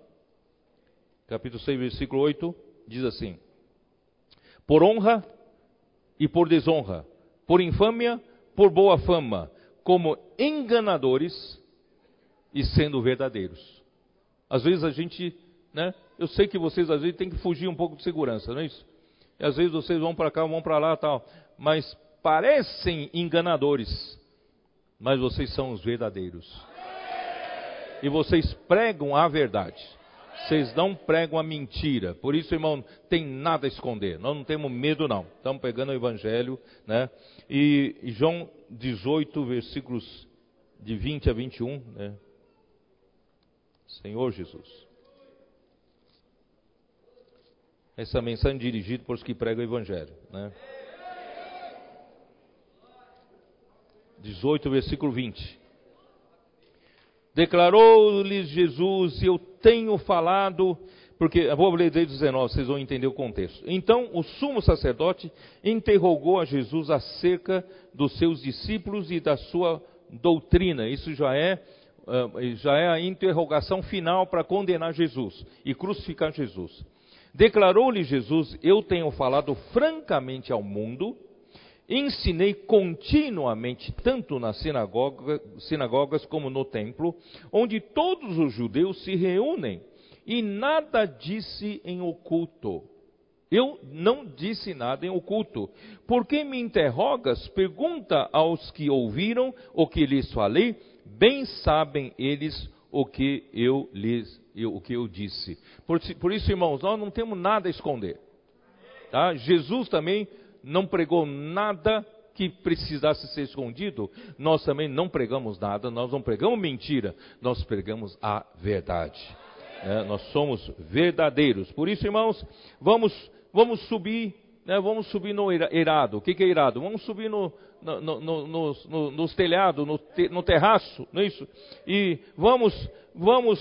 capítulo 6, versículo 8, diz assim: Por honra e por desonra, por infâmia, por boa fama, como enganadores e sendo verdadeiros. Às vezes a gente, né? Eu sei que vocês às vezes têm que fugir um pouco de segurança, não é isso? E às vezes vocês vão para cá, vão para lá, tal, mas parecem enganadores, mas vocês são os verdadeiros. E vocês pregam a verdade. Vocês não pregam a mentira. Por isso, irmão, tem nada a esconder. Nós não temos medo, não. Estamos pegando o Evangelho, né? E, João 18, versículos de 20 a 21, né? Senhor Jesus. Essa mensagem é dirigida para os que pregam o Evangelho, né? 18, versículo 20. Declarou-lhes Jesus: Eu tenho falado, porque vou ler desde 19, vocês vão entender o contexto. Então o sumo sacerdote interrogou a Jesus acerca dos seus discípulos e da sua doutrina. Isso já é eh, já é a interrogação final para condenar Jesus e crucificar Jesus. Declarou-lhe Jesus: Eu tenho falado francamente ao mundo ensinei continuamente, tanto nas sinagoga, sinagogas como no templo, onde todos os judeus se reúnem, e nada disse em oculto. Eu não disse nada em oculto. Por que me interrogas? Pergunta aos que ouviram o que lhes falei, bem sabem eles o que eu lhes o que eu disse. Por, por isso, irmãos, nós não temos nada a esconder. Tá? Jesus também não pregou nada que precisasse ser escondido, nós também não pregamos nada, nós não pregamos mentira, nós pregamos a verdade. É, nós somos verdadeiros. Por isso, irmãos, vamos, vamos subir, né, vamos subir no irado. O que, que é irado? Vamos subir no, no, no, no, nos telhados, no, te, no terraço, não é isso? E vamos, vamos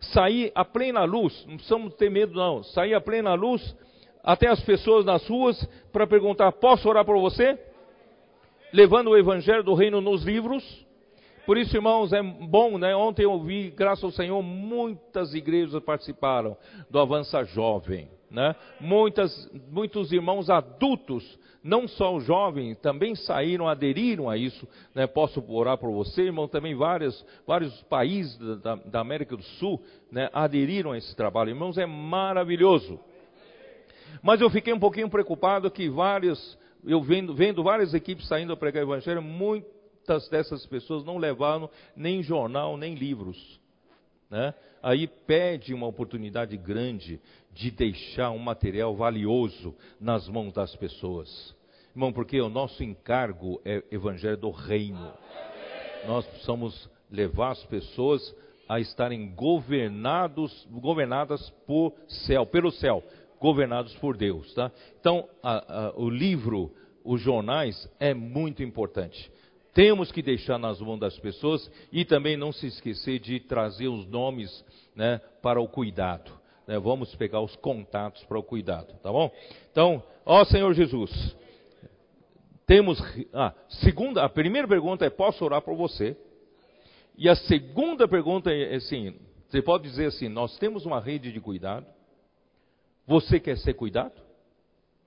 sair a plena luz, não precisamos ter medo não, sair a plena luz até as pessoas nas ruas para perguntar: posso orar por você? Levando o evangelho do reino nos livros. Por isso, irmãos, é bom, né? Ontem eu vi, graças ao Senhor, muitas igrejas participaram do Avança Jovem, né? Muitas, muitos irmãos adultos, não só os jovens, também saíram, aderiram a isso, né? Posso orar por você, irmão? Também vários, países da, da América do Sul, né? Aderiram a esse trabalho. Irmãos, é maravilhoso. Mas eu fiquei um pouquinho preocupado que vários, eu vendo, vendo várias equipes saindo a pregar o evangelho, muitas dessas pessoas não levaram nem jornal, nem livros. Né? Aí pede uma oportunidade grande de deixar um material valioso nas mãos das pessoas. Irmão, porque o nosso encargo é evangelho do reino. Nós precisamos levar as pessoas a estarem governados, governadas por céu, pelo céu governados por Deus. Tá? Então, a, a, o livro, os jornais, é muito importante. Temos que deixar nas mãos das pessoas e também não se esquecer de trazer os nomes né, para o cuidado. Né? Vamos pegar os contatos para o cuidado, tá bom? Então, ó Senhor Jesus, temos. Ah, segunda, a primeira pergunta é: posso orar por você? E a segunda pergunta é assim: você pode dizer assim, nós temos uma rede de cuidado. Você quer ser cuidado?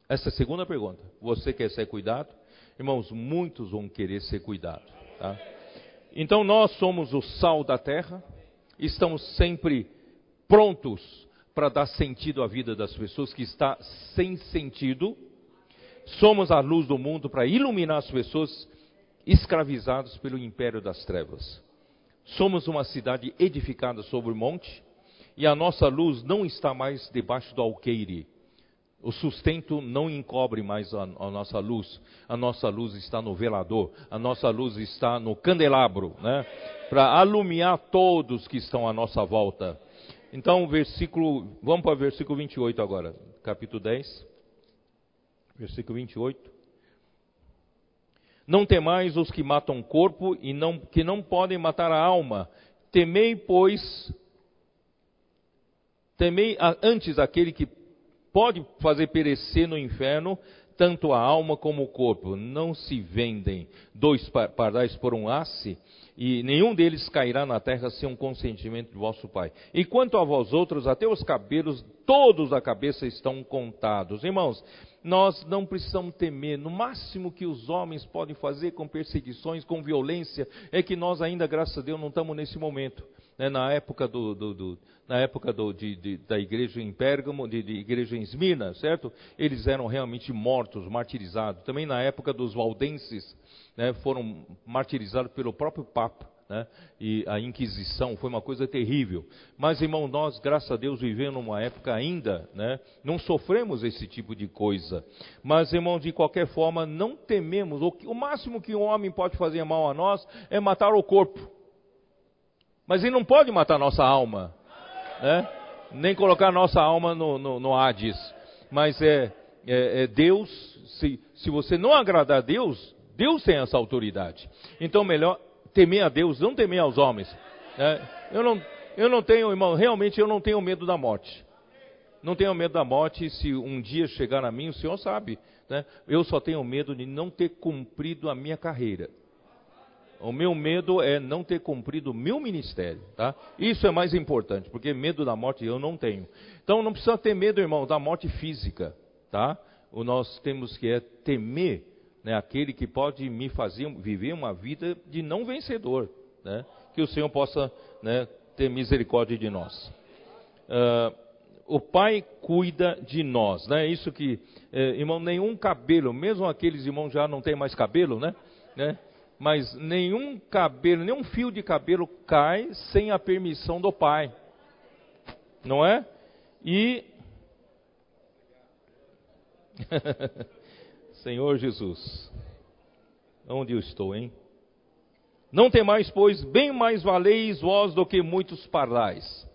Essa é a segunda pergunta. Você quer ser cuidado? Irmãos, muitos vão querer ser cuidados. Tá? Então nós somos o sal da terra, estamos sempre prontos para dar sentido à vida das pessoas que está sem sentido. Somos a luz do mundo para iluminar as pessoas escravizadas pelo império das trevas. Somos uma cidade edificada sobre o monte e a nossa luz não está mais debaixo do alqueire. O sustento não encobre mais a, a, nossa luz. A nossa luz está no velador. A nossa luz está no candelabro, né? Para alumiar todos que estão à nossa volta. Então, versículo, vamos para o versículo 28 agora, capítulo 10. Versículo 28. Não temais os que matam o corpo e não, que não podem matar a alma. Temei, pois, temei antes aquele que pode fazer perecer no inferno tanto a alma como o corpo. Não se vendem dois pardais por um asse, e nenhum deles cairá na terra sem um consentimento do vosso Pai. E quanto a vós outros, até os cabelos todos da cabeça estão contados. Irmãos, nós não precisamos temer. No máximo que os homens podem fazer com perseguições, com violência, é que nós ainda, graças a Deus, não estamos nesse momento. Né? Na época, do, do, do na época de, de, da igreja em Pérgamo, de, de igreja em Esmina, certo? Eles eram realmente mortos, martirizados. Também na época dos valdenses, né, foram martirizados pelo próprio Papa. Né? E a Inquisição foi uma coisa terrível. Mas, irmão, nós, graças a Deus, vivemos numa época ainda, né? não sofremos esse tipo de coisa. Mas, irmão, de qualquer forma, não tememos. O máximo que um homem pode fazer mal a nós é matar o corpo. Mas ele não pode matar nossa alma, né? nem colocar nossa alma no, no, no Hades. Mas é, é, é Deus, se, se você não agradar a Deus, Deus tem essa autoridade. Então, melhor temer a Deus, não temer aos homens. É, eu, não, eu não tenho, irmão, realmente eu não tenho medo da morte. Não tenho medo da morte se um dia chegar a mim, o Senhor sabe. Né? Eu só tenho medo de não ter cumprido a minha carreira. O meu medo é não ter cumprido o meu ministério, tá? Isso é mais importante, porque medo da morte eu não tenho. Então não precisa ter medo, irmão, da morte física, tá? O nós temos que é temer né, aquele que pode me fazer viver uma vida de não vencedor. Né? Que o Senhor possa né, ter misericórdia de nós. Uh, o Pai cuida de nós, né? Isso que, eh, irmão, nenhum cabelo, mesmo aqueles irmãos já não têm mais cabelo, né? né? Mas nenhum cabelo, nenhum fio de cabelo cai sem a permissão do Pai, não é? E Senhor Jesus, onde eu estou, hein? Não temais, pois, bem mais valeis vós do que muitos parlais.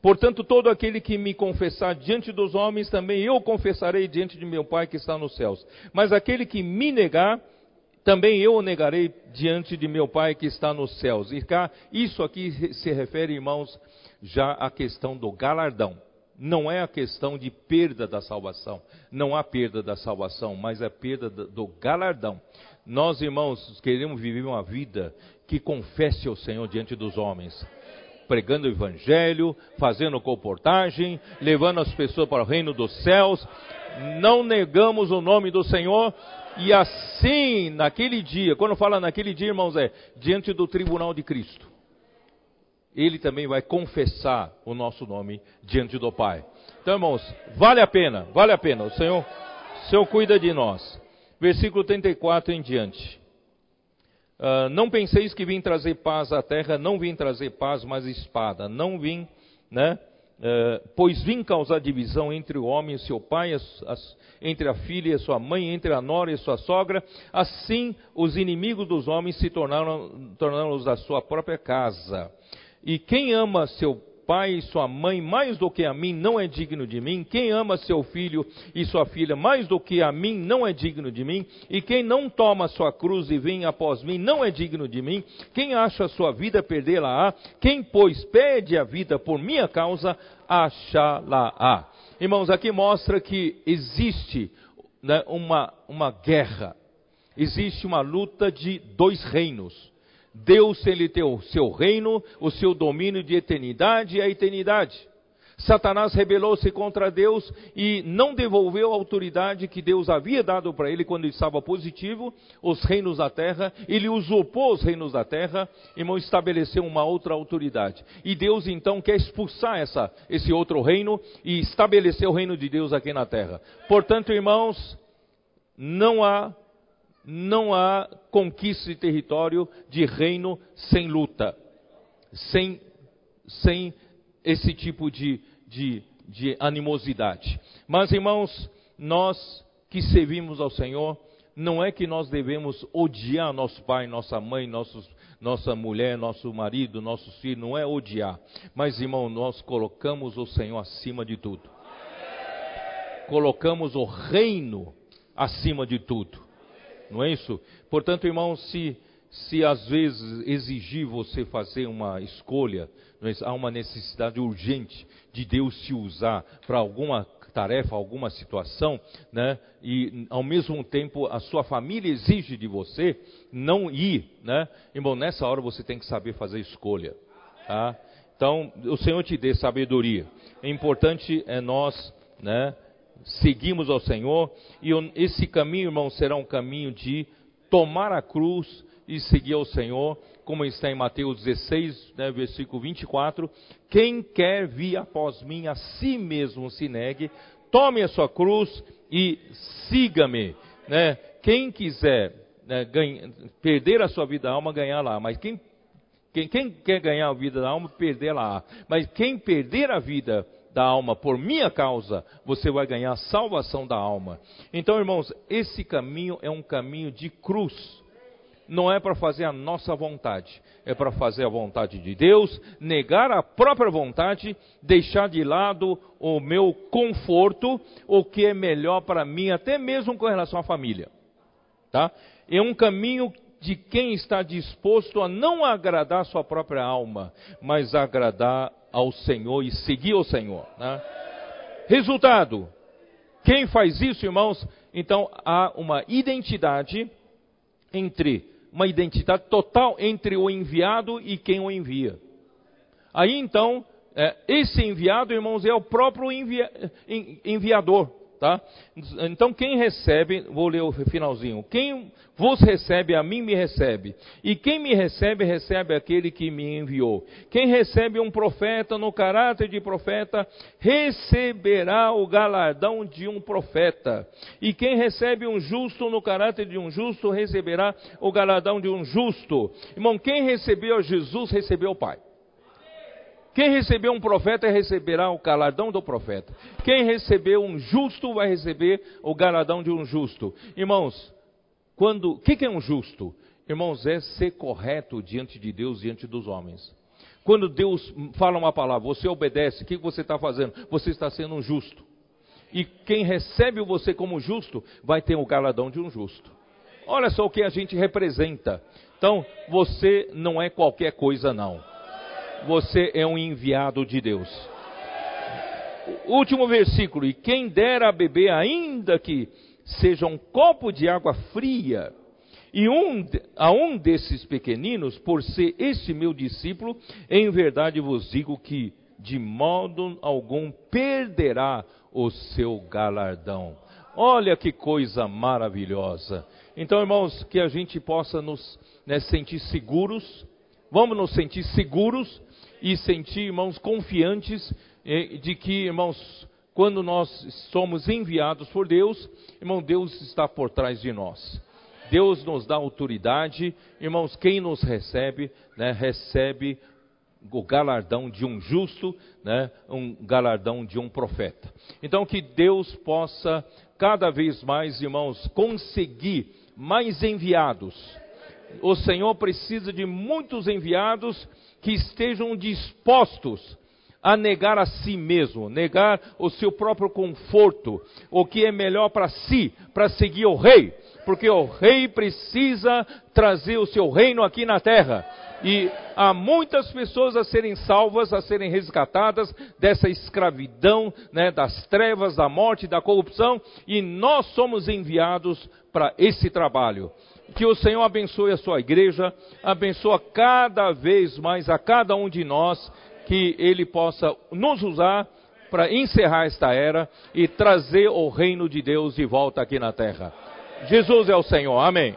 Portanto, todo aquele que me confessar diante dos homens, também eu confessarei diante de meu Pai que está nos céus. Mas aquele que me negar, também eu o negarei diante de meu Pai que está nos céus. E cá, isso aqui se refere, irmãos, já à questão do galardão não é a questão de perda da salvação. Não há perda da salvação, mas é perda do galardão. Nós, irmãos, queremos viver uma vida que confesse ao Senhor diante dos homens. Pregando o Evangelho, fazendo comportagem, levando as pessoas para o reino dos céus. Não negamos o nome do Senhor. E assim, naquele dia, quando fala naquele dia, irmãos, é diante do tribunal de Cristo ele também vai confessar o nosso nome diante do Pai. Então, irmãos, vale a pena, vale a pena. O Senhor, o Senhor cuida de nós. Versículo 34 em diante. Uh, não penseis que vim trazer paz à terra, não vim trazer paz, mas espada. Não vim, né? Uh, pois vim causar divisão entre o homem e seu pai, entre a filha e sua mãe, entre a nora e sua sogra. Assim, os inimigos dos homens se tornaram, tornaram os da sua própria casa. E quem ama seu pai e sua mãe mais do que a mim não é digno de mim. Quem ama seu filho e sua filha mais do que a mim não é digno de mim. E quem não toma sua cruz e vem após mim não é digno de mim. Quem acha sua vida perdê-la-á. Quem, pois, pede a vida por minha causa, achá-la-á. Irmãos, aqui mostra que existe né, uma, uma guerra. Existe uma luta de dois reinos Deus ele tem o seu reino, o seu domínio de eternidade e a eternidade. Satanás rebelou-se contra Deus e não devolveu a autoridade que Deus havia dado para ele quando ele estava positivo, os reinos da terra. Ele usurpou os reinos da terra e não estabeleceu uma outra autoridade. E Deus então quer expulsar essa, esse outro reino e estabelecer o reino de Deus aqui na terra. Portanto, irmãos, não há não há conquista de território de reino sem luta, sem, sem esse tipo de, de, de animosidade. Mas, irmãos, nós que servimos ao Senhor, não é que nós devemos odiar nosso pai, nossa mãe, nossos, nossa mulher, nosso marido, nossos filhos, não é odiar. Mas, irmão, nós colocamos o Senhor acima de tudo. Colocamos o reino acima de tudo. Não é isso? Portanto, irmão, se, se às vezes exigir você fazer uma escolha, é há uma necessidade urgente de Deus se usar para alguma tarefa, alguma situação, né? E ao mesmo tempo a sua família exige de você não ir, né? Irmão, nessa hora você tem que saber fazer escolha, tá? Então, o Senhor te dê sabedoria. É importante é nós, né? Seguimos ao Senhor, e esse caminho, irmão, será um caminho de tomar a cruz e seguir ao Senhor, como está em Mateus 16, né, versículo 24: Quem quer vir após mim, a si mesmo se negue, tome a sua cruz e siga-me. Né? Quem quiser né, ganha, perder a sua vida da alma, ganhar lá, mas quem, quem, quem quer ganhar a vida da alma, perder lá. Mas quem perder a vida da alma por minha causa, você vai ganhar a salvação da alma. Então, irmãos, esse caminho é um caminho de cruz. Não é para fazer a nossa vontade, é para fazer a vontade de Deus, negar a própria vontade, deixar de lado o meu conforto, o que é melhor para mim, até mesmo com relação à família. Tá? É um caminho de quem está disposto a não agradar sua própria alma, mas agradar ao Senhor e seguir o Senhor. Né? Resultado: quem faz isso, irmãos, então há uma identidade entre uma identidade total entre o enviado e quem o envia. Aí então, é, esse enviado, irmãos, é o próprio envia, enviador. Tá? Então quem recebe, vou ler o finalzinho. Quem vos recebe, a mim me recebe. E quem me recebe, recebe aquele que me enviou. Quem recebe um profeta no caráter de profeta, receberá o galardão de um profeta. E quem recebe um justo no caráter de um justo, receberá o galardão de um justo. Irmão, quem recebeu Jesus, recebeu o Pai. Quem recebeu um profeta receberá o galardão do profeta. Quem recebeu um justo vai receber o galardão de um justo. Irmãos, quando, o que, que é um justo? Irmãos, é ser correto diante de Deus, diante dos homens. Quando Deus fala uma palavra, você obedece, o que você está fazendo? Você está sendo um justo. E quem recebe você como justo, vai ter o galardão de um justo. Olha só o que a gente representa. Então, você não é qualquer coisa, não você é um enviado de Deus. Último versículo: E quem dera a beber, ainda que seja um copo de água fria, e um, a um desses pequeninos, por ser este meu discípulo, em verdade vos digo que de modo algum perderá o seu galardão. Olha que coisa maravilhosa. Então, irmãos, que a gente possa nos né, sentir seguros, vamos nos sentir seguros e sentir, irmãos, confiantes eh, de que, irmãos, quando nós somos enviados por Deus, irmão, Deus está por trás de nós. Deus nos dá autoridade, irmãos, quem nos recebe, né, recebe o galardão de um justo, né, um galardão de um profeta. Então que Deus possa cada vez mais, irmãos, conseguir mais enviados. O Senhor precisa de muitos enviados que estejam dispostos a negar a si mesmo, negar o seu próprio conforto, o que é melhor para si, para seguir o rei, porque o rei precisa trazer o seu reino aqui na terra. E há muitas pessoas a serem salvas, a serem resgatadas dessa escravidão, né, das trevas, da morte, da corrupção, e nós somos enviados para esse trabalho. Que o Senhor abençoe a sua igreja, abençoa cada vez mais a cada um de nós, que Ele possa nos usar para encerrar esta era e trazer o reino de Deus de volta aqui na terra. Jesus é o Senhor. Amém.